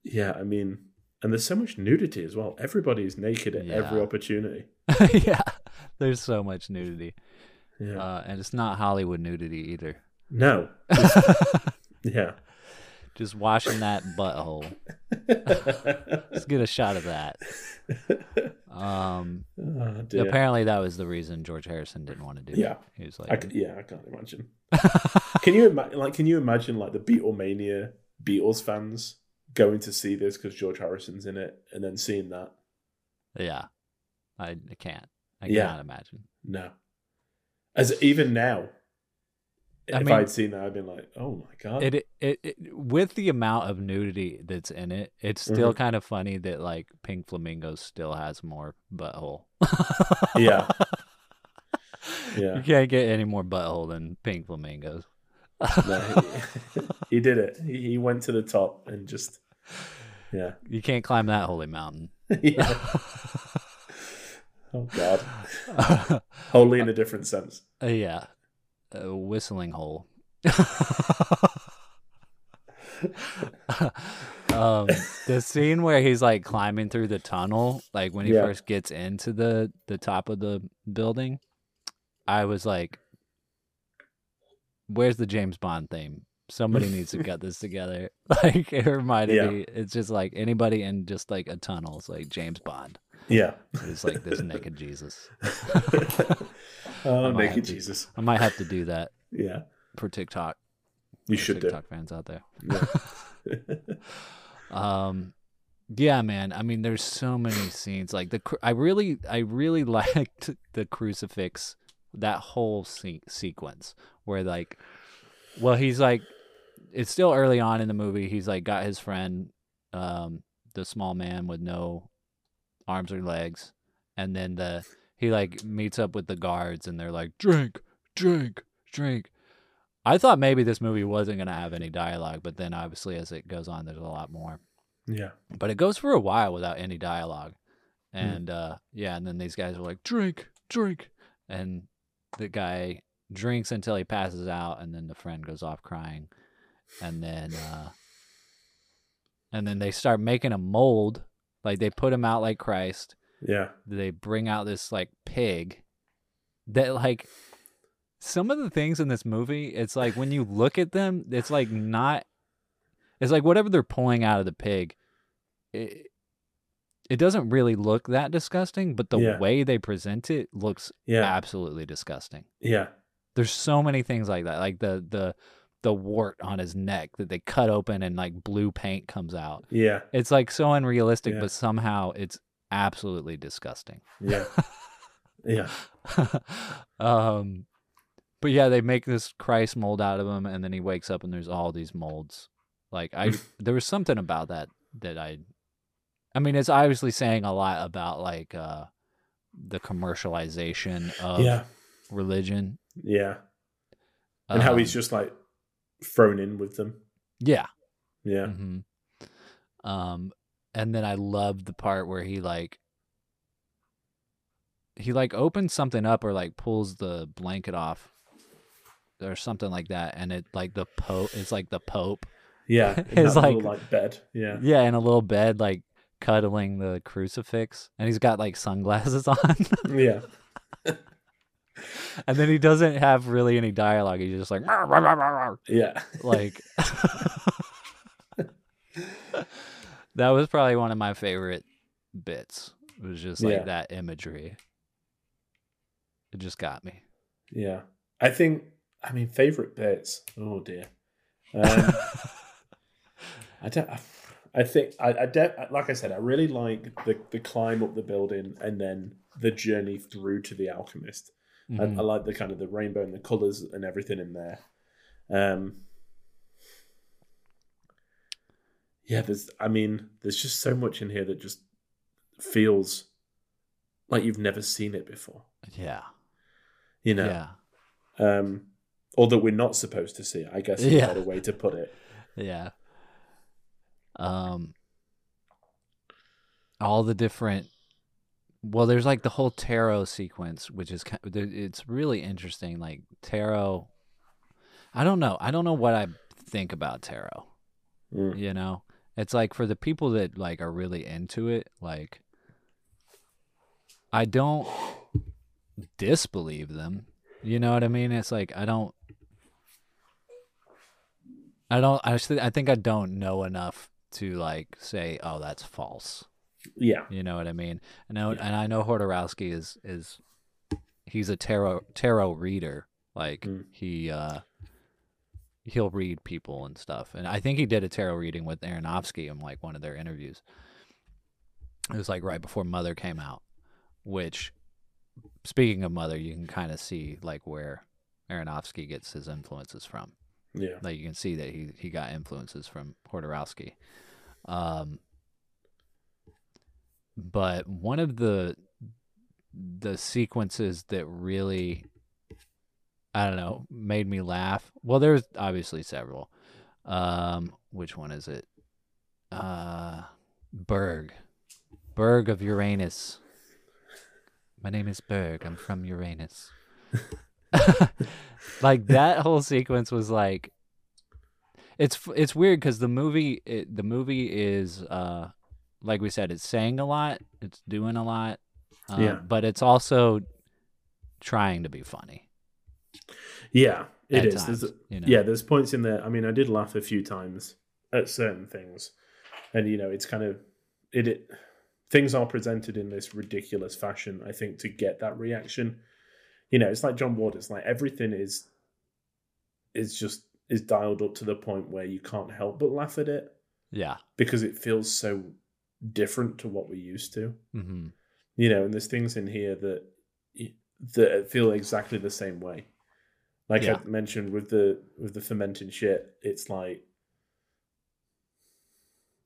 yeah, I mean, and there's so much nudity as well. Everybody's naked at every opportunity. yeah. There's so much nudity. Yeah. Uh, and it's not Hollywood nudity either. no. yeah. Just washing that butthole. Let's get a shot of that. Um, Oh, apparently that was the reason George Harrison didn't want to do Yeah. it. He was I like, yeah, I can't imagine. Can you imagine? Like, can you imagine like the Beatlemania Beatles fans going to see this because George Harrison's in it, and then seeing that? yeah, I, I can't. I Yeah. cannot imagine. No. As even now, I if mean- I'd seen that, I'd been like, "Oh my god!" It, it it with the amount of nudity that's in it, it's still Mhm. kind of funny that like Pink Flamingos still has more butthole. Yeah. Yeah. You can't get any more butthole than Pink Flamingos. No, he, he did it. He, he went to the top and just, yeah, You can't climb that holy mountain. yeah. Oh god, wholly in a different sense. Uh, yeah, a whistling hole. um, the scene where he's like climbing through the tunnel, like when he Yeah. first gets into the the top of the building, I was like, "Where's the James Bond theme? Somebody needs to get this together." Like it reminded Yeah. me. It's just like anybody in just like a tunnel. It's like James Bond. Yeah. It's like this naked Jesus. oh, have to- Jesus. I might have to do that Yeah, for TikTok. you for should do. TikTok fans out there. Yeah. Um, yeah, man. I mean, there's so many scenes. Like the, I really, I really liked the crucifix. That whole se- sequence where like, well, he's like, it's still early on in the movie. He's like got his friend, um, the small man with no arms or legs, and then the he like meets up with the guards, and they're like, drink, drink, drink. I thought maybe this movie wasn't gonna have any dialogue, but then obviously as it goes on, there's a lot more yeah. but it goes for a while without any dialogue Hmm. and uh yeah and then these guys are like drink drink. And the guy drinks until he passes out, and then the friend goes off crying. And then, uh, and then they start making a mold. Like they put him out like Christ. Yeah. They bring out this like pig that like some of the things in this movie, it's like when you look at them, it's like not. It's like whatever they're pulling out of the pig. It, it doesn't really look that disgusting, but the Yeah. way they present it looks Yeah. absolutely disgusting. Yeah. There's so many things like that, like the the the wart on his neck that they cut open and like blue paint comes out. Yeah. It's like so unrealistic, Yeah. but somehow it's absolutely disgusting. Yeah. yeah. um, but yeah, they make this Christ mold out of him, and then he wakes up and there's all these molds. Like I, there was something about that that I, I mean, it's obviously saying a lot about like uh the commercialization of Yeah. religion. Yeah. And how he's Um, just like thrown in with them. yeah. Yeah. hmm Um, and then I loved the part where he like he like opens something up or like pulls the blanket off or something like that, and it like the pope. It's like the pope. Yeah. That like- little, like bed. Yeah. Yeah, in a little bed, like cuddling the crucifix, and he's got like sunglasses on. Yeah. and then he doesn't have really any dialogue. He's just like Yeah. like that was probably one of my favorite bits. It was just like Yeah. that imagery. It just got me. Yeah. I think I mean favorite bits. Oh dear. Um, I don't. I think I, I de- like I said. I really like the the climb up the building and then the journey through to the alchemist. I, Mhm. I like the kind of the rainbow and the colors and everything in there. Um, yeah, there's. I mean, there's just so much in here that just feels like you've never seen it before. yeah. You know, Yeah. um, or that we're not supposed to see. I guess is Yeah. a better way to put it. Yeah. Um all the different well there's like the whole tarot sequence which is ki- there- it's really interesting like tarot I don't know. I don't know what I think about tarot. Mm. You know? It's like for the people that like are really into it like I don't disbelieve them. You know what I mean? It's like I don't I don't I th- I think I don't know enough to like say oh that's false. Yeah, You know what I mean? I know Yeah. and I know Jodorowsky is is he's a tarot tarot reader. Like Mm. he uh he'll read people and stuff. And I think he did a tarot reading with Aronofsky in like one of their interviews. It was like right before Mother came out, which speaking of Mother, you can kind of see like where Aronofsky gets his influences from. yeah, Like you can see that he he got influences from Jodorowsky. Um but one of the the sequences that really I don't know, made me laugh. Well, there's obviously several. Um which one is it? Uh Berg. Berg of Uranus. My name is Berg. I'm from Uranus. like that whole sequence was like it's it's weird because the movie it, the movie is uh like we said it's saying a lot it's doing a lot uh, Yeah. but it's also trying to be funny yeah. it is. times, There's, you know? yeah, there's points in there. I mean, I did laugh a few times at certain things, and you know, it's kind of it. it things are presented in this ridiculous fashion. I think to get that reaction, you know, it's like John Waters. It's like everything is is just is dialed up to the point where you can't help but laugh at it yeah because it feels so different to what we're used to. hmm you know, and there's things in here that that feel exactly the same way. Like Yeah. I mentioned with the with the fermenting shit, it's like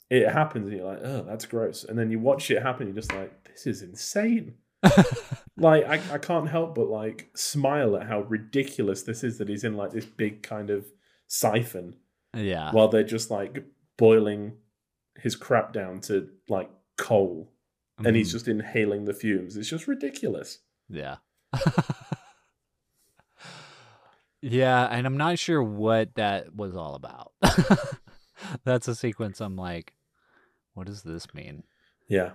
it happens and you're like, oh, that's gross. And then you watch it happen, you're just like, this is insane. like I, I can't help but like smile at how ridiculous this is that he's in like this big kind of siphon yeah while they're just like boiling his crap down to like coal and he's Mhm. just inhaling the fumes. It's just ridiculous. yeah yeah, and I'm not sure what that was all about. That's a sequence I'm like, what does this mean? Yeah.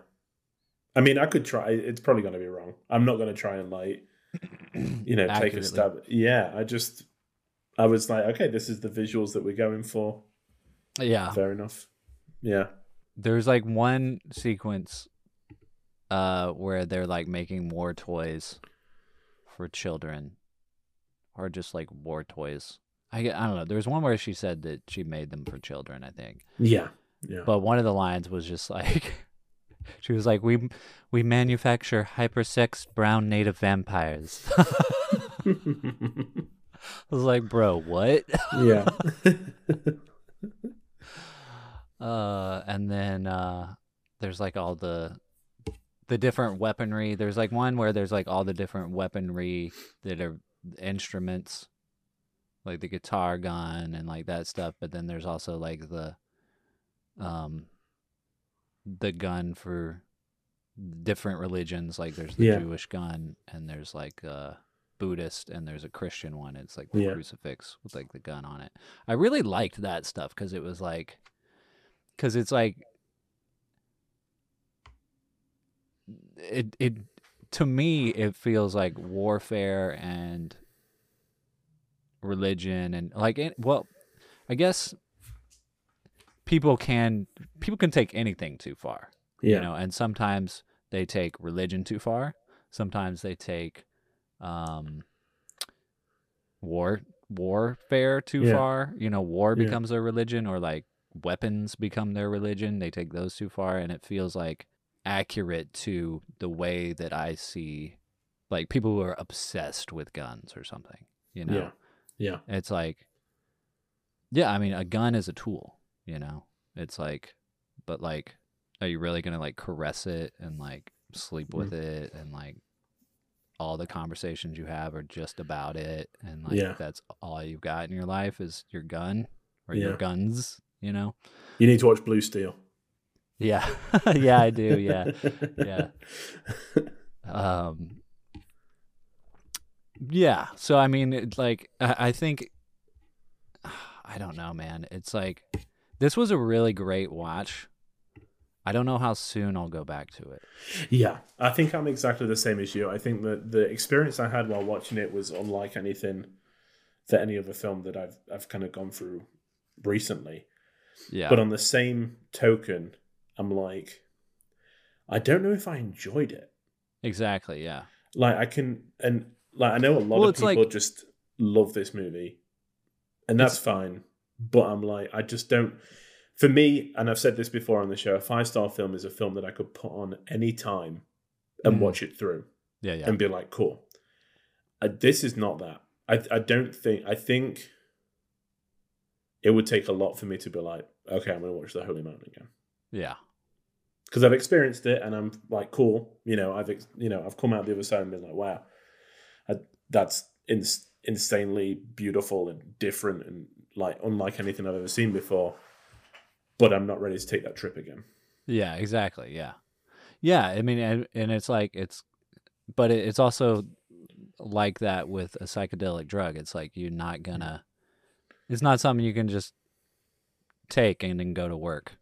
I mean, I could try. It's probably going to be wrong. I'm not going to try and like, you know, take a stab. Yeah, I just, I was like, okay, this is the visuals that we're going for. Yeah. Fair enough. Yeah. There's like one sequence uh where they're like making war toys for children or just like war toys. I I don't know. There was one where she said that she made them for children, I think. Yeah. Yeah. But one of the lines was just like she was like we we manufacture hypersex brown native vampires. I was like, "Bro, what?" yeah. Uh, and then uh, there's like all the the different weaponry. There's like one where there's like all the different weaponry that are instruments, like the guitar gun and like that stuff. But then there's also like the um the gun for different religions. Like there's the Yeah. Jewish gun and there's like a Buddhist and there's a Christian one. It's like the Yeah. crucifix with like the gun on it. I really liked that stuff because it was like because it's like it it to me it feels like warfare and religion and like it, well i guess people can people can take anything too far Yeah. you know and sometimes they take religion too far sometimes they take um war warfare too Yeah. far you know war Yeah. becomes their religion or like weapons become their religion they take those too far and it feels like accurate to the way that i see like people who are obsessed with guns or something you know Yeah. Yeah. it's like yeah i mean a gun is a tool you know it's like but like are you really gonna like caress it and like sleep with Mm. it and like all the conversations you have are just about it and like Yeah. that's all you've got in your life is your gun or Yeah. your guns you know You need to watch Blue Steel. Yeah. Yeah i do. Yeah. Yeah. Um yeah. So i mean it, like I, I think i don't know man. It's like this was a really great watch. I don't know how soon i'll go back to it. Yeah, I think I'm exactly the same as you. I think that the experience I had while watching it was unlike anything that any other film that I've I've kind of gone through recently. yeah. But on the same token, I'm like, I don't know if I enjoyed it. exactly yeah Like I can, and like I know a lot Well, of people like- just love this movie, and that's fine. But I'm like, I just don't. For me, and I've said this before on the show, a five star film is a film that I could put on any time and Mhm. watch it through yeah yeah and be like, cool. Uh, this is not that. I I don't think. I think it would take a lot for me to be like, okay, I'm going to watch The Holy Mountain again yeah because I've experienced it and I'm like, cool. You know, I've ex- you know I've come out the other side and been like, wow, I, that's ins- insanely beautiful and different and like unlike anything I've ever seen before. But I'm not ready to take that trip again. Yeah, exactly. Yeah, yeah. I mean, and, and it's like it's, but it, it's also like that with a psychedelic drug. It's like you're not gonna. It's not something you can just take and then go to work.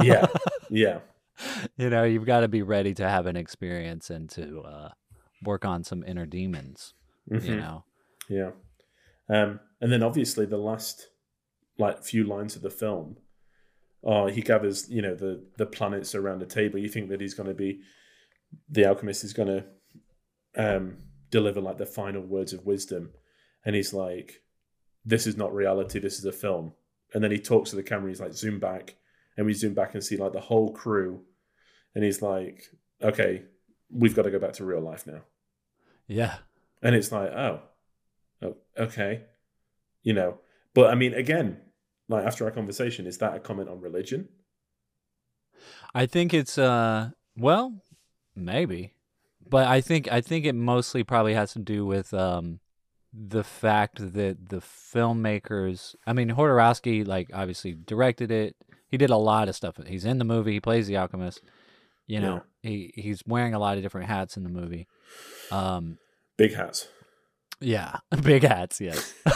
Yeah, yeah, you know, you've got to be ready to have an experience and to uh, work on some inner demons. You Mhm. know. yeah. Um, and then obviously the last like few lines of the film, oh, he gathers you know the the planets around the table. You think that he's going to be the alchemist is going to um, deliver like the final words of wisdom, and he's like, "This is not reality. This is a film." And then he talks to the camera. He's like, "Zoom back," and we zoom back and see like the whole crew, and he's like, "Okay, we've got to go back to real life now." Yeah. And it's like, oh, oh, okay, you know. But I mean, again, like after our conversation, is that a comment on religion? I think it's uh well, maybe. But I think I think it mostly probably has to do with um the fact that the filmmakers I mean Jodorowsky like obviously directed it. He did a lot of stuff. He's in the movie, he plays the alchemist. You know, he he's wearing a lot of different hats in the movie. Um Big hats. Yeah, big hats, yes,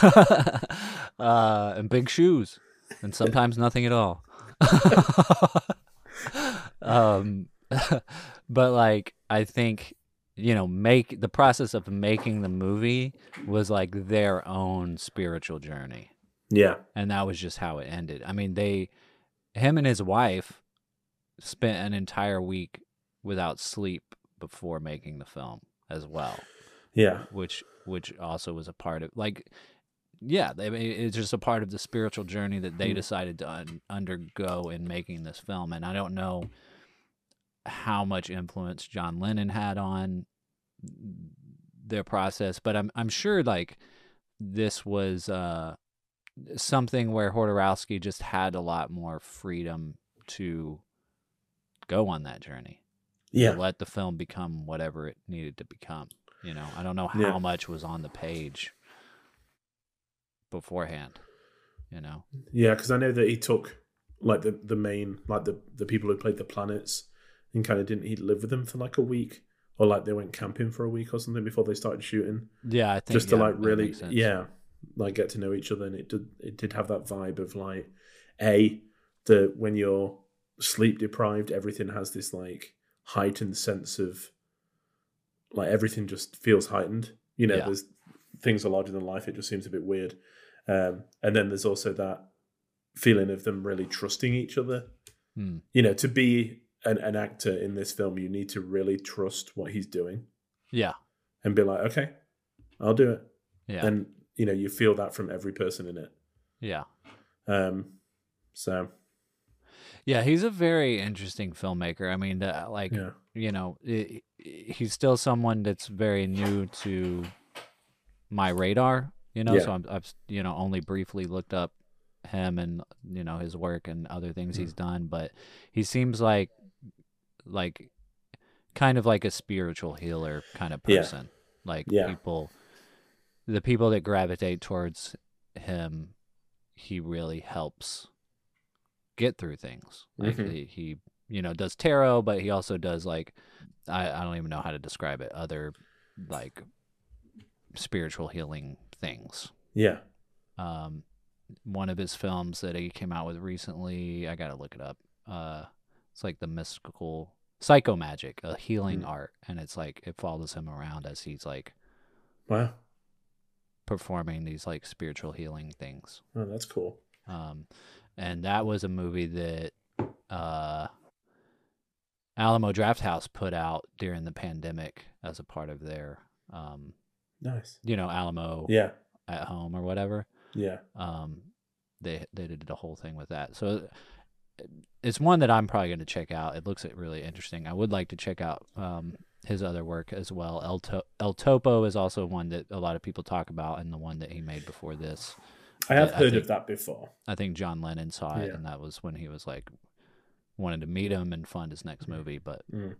uh, and big shoes, and sometimes nothing at all. um, but like, I think you know, make the process of making the movie was like their own spiritual journey, Yeah. and that was just how it ended. I mean, they, him and his wife, spent an entire week without sleep before making the film as well. Yeah. which which also was a part of like yeah they, it's just a part of the spiritual journey that they decided to un- undergo in making this film. And i don't know how much influence john lennon had on their process but i'm i'm sure like this was uh something where Jodorowsky just had a lot more freedom to go on that journey Yeah. let the film become whatever it needed to become. You know, I don't know how Yeah. much was on the page beforehand. You know, Yeah, because I know that he took like the the main like the the people who played the planets and kind of didn't he live with them for like a week or like they went camping for a week or something before they started shooting yeah, I think just to yeah, like really yeah like get to know each other and it did it did have that vibe of like a the when you're sleep deprived everything has this like heightened sense of like everything just feels heightened. You know Yeah. there's things are larger than life it just seems a bit weird. Um and then there's also that feeling of them really trusting each other. Hmm. you know to be an, an actor in this film you need to really trust what he's doing. Yeah, and be like okay i'll do it. Yeah, and you know you feel that from every person in it yeah, um so yeah. He's a very interesting filmmaker. I mean, uh, like yeah you know, i he's still someone that's very new to my radar. You know, Yeah. so I'm, I've you know only briefly looked up him and you know his work and other things Mm. he's done, but he seems like like kind of like a spiritual healer kind of Yeah. person. Like Yeah. people, the people that gravitate towards him, he really helps get through things. Like Mhm. he, he, you know, does tarot, but he also does like I, I don't even know how to describe it. Other like spiritual healing things. yeah Um, one of his films that he came out with recently, I gotta look it up. Uh, it's like the mystical psycho magic, a healing Mm. art, and it's like it follows him around as he's like wow performing these like spiritual healing things. oh that's cool Um, and that was a movie that uh, Alamo Drafthouse put out during the pandemic as a part of their, um, nice you know, Alamo yeah at home or whatever. yeah Um, they they did a whole thing with that. So it's one that I'm probably going to check out. It looks really interesting. I would like to check out um, his other work as well. El, to- El Topo is also one that a lot of people talk about, and the one that he made before this. i have I heard think- of that before I think John Lennon saw it, Yeah. and that was when he was like wanted to meet him and fund his next movie. But Mm.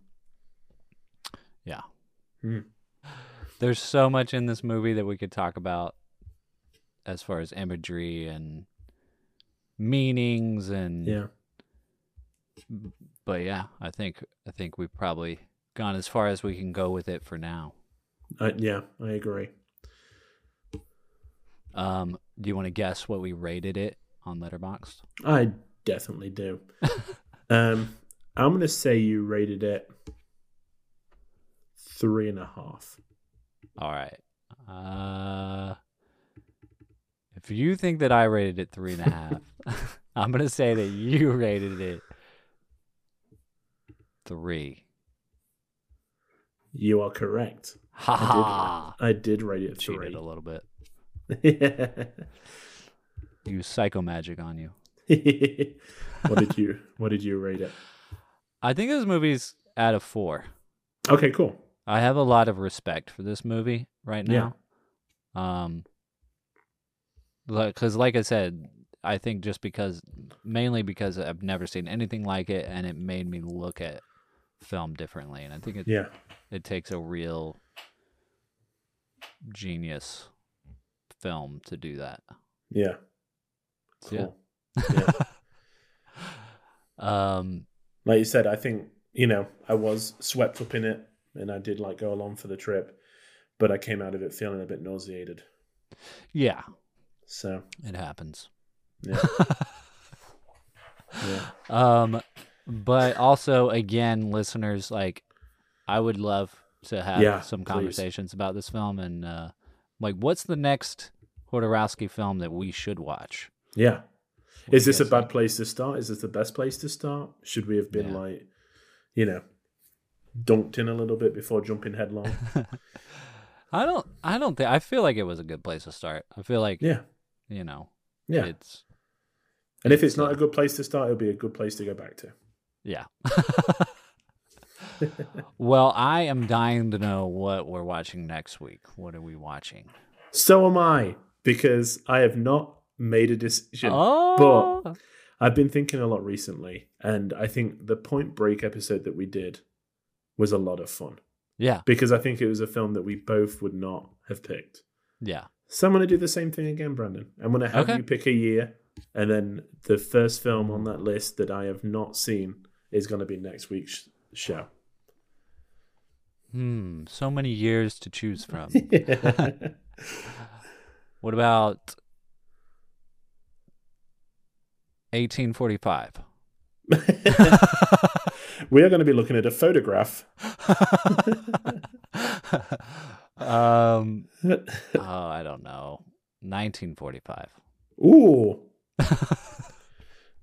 yeah, Mm. there's so much in this movie that we could talk about as far as imagery and meanings and yeah but yeah, I think I think we've probably gone as far as we can go with it for now. I, yeah i agree Um, do you want to guess what we rated it on Letterboxd? i definitely do um i'm gonna say you rated it three and a half All right. Uh, if you think that I rated it three and a half, I'm gonna say that you rated it three. You are correct Ha ha! i did rate it Cheated three a little bit. yeah Use psycho magic on you. what did you what did you rate it I think this movie's out of four. okay cool I have a lot of respect for this movie right now. Yeah. Um, because like I said, I think just because mainly because I've never seen anything like it, and it made me look at film differently, and I think it yeah it takes a real genius film to do that. yeah Yeah. cool yeah. Um, like you said, I think you know I was swept up in it, and I did like go along for the trip. but I came out of it feeling a bit nauseated. Yeah, So it happens. yeah, yeah, Um, but also, again, listeners, like, I would love to have Yeah, some please. conversations about this film and, uh, like, what's the next Jodorowsky film that we should watch? yeah. What Is this a bad place to start? Is this the best place to start? Should we have been Yeah. like, you know, dunked in a little bit before jumping headlong? I don't. I don't think. I feel like it was a good place to start. I feel like yeah, you know. yeah. It's and if it's it's, not uh, a good place to start, it'll be a good place to go back to. Yeah. well, I am dying to know what we're watching next week. What are we watching? So am I, because I have not made a decision. Oh, But I've been thinking a lot recently, and I think the Point Break episode that we did was a lot of fun yeah, because I think it was a film that we both would not have picked. yeah. So I'm going to do the same thing again, Branden. I'm going to have Okay. you pick a year, and then the first film on that list that I have not seen is going to be next week's show. Hmm. So many years to choose from. What about 1845? we are going to be looking at a photograph. um. Oh, I don't know. 1945. Ooh.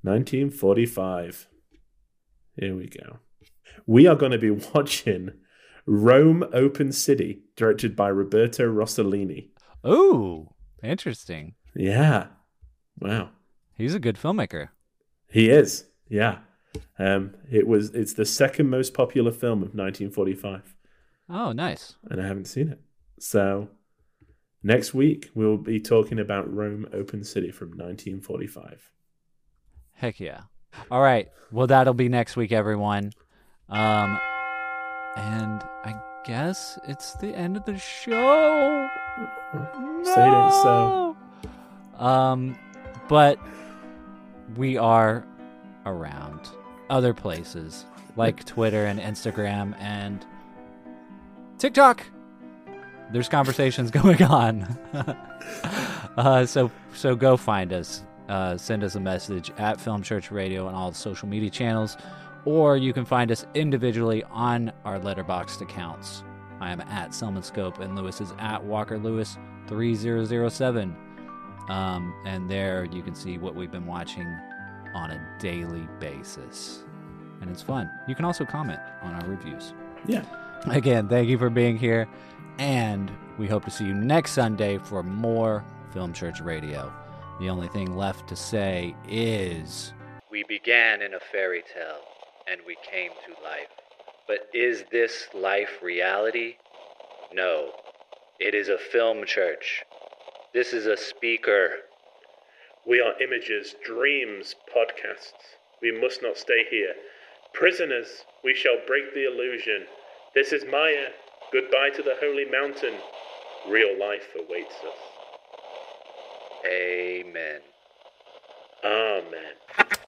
1945. Here we go. We are going to be watching Rome Open City, directed by Roberto Rossellini. Ooh, interesting. Yeah. Wow. He's a good filmmaker. He is. Yeah. Um, it was. It's the second most popular film of 1945, Oh, nice. and I haven't seen it. So next week we'll be talking about Rome Open City from 1945. Heck yeah. All right. Well, that'll be next week, everyone. Um, and I guess it's the end of the show. Say it so. No! Um, but we are around other places like Twitter and Instagram and TikTok. There's conversations going on. uh, so so go find us. Uh, send us a message at Film Church Radio on all the social media channels, or you can find us individually on our Letterboxd accounts. I am at Selman Scope, and Lewis is at Walker Lewis 3007. Um, and there you can see what we've been watching on a daily basis. And it's fun. You can also comment on our reviews. Yeah. Again, thank you for being here. And we hope to see you next Sunday for more Film Church Radio. The only thing left to say is We began in a fairy tale, and we came to life. But is this life reality? No. It is a film church. This is a speaker. We are images, dreams, podcasts. We must not stay here. Prisoners, we shall break the illusion. This is Maya. Goodbye to the holy mountain. Real life awaits us. Amen. Amen.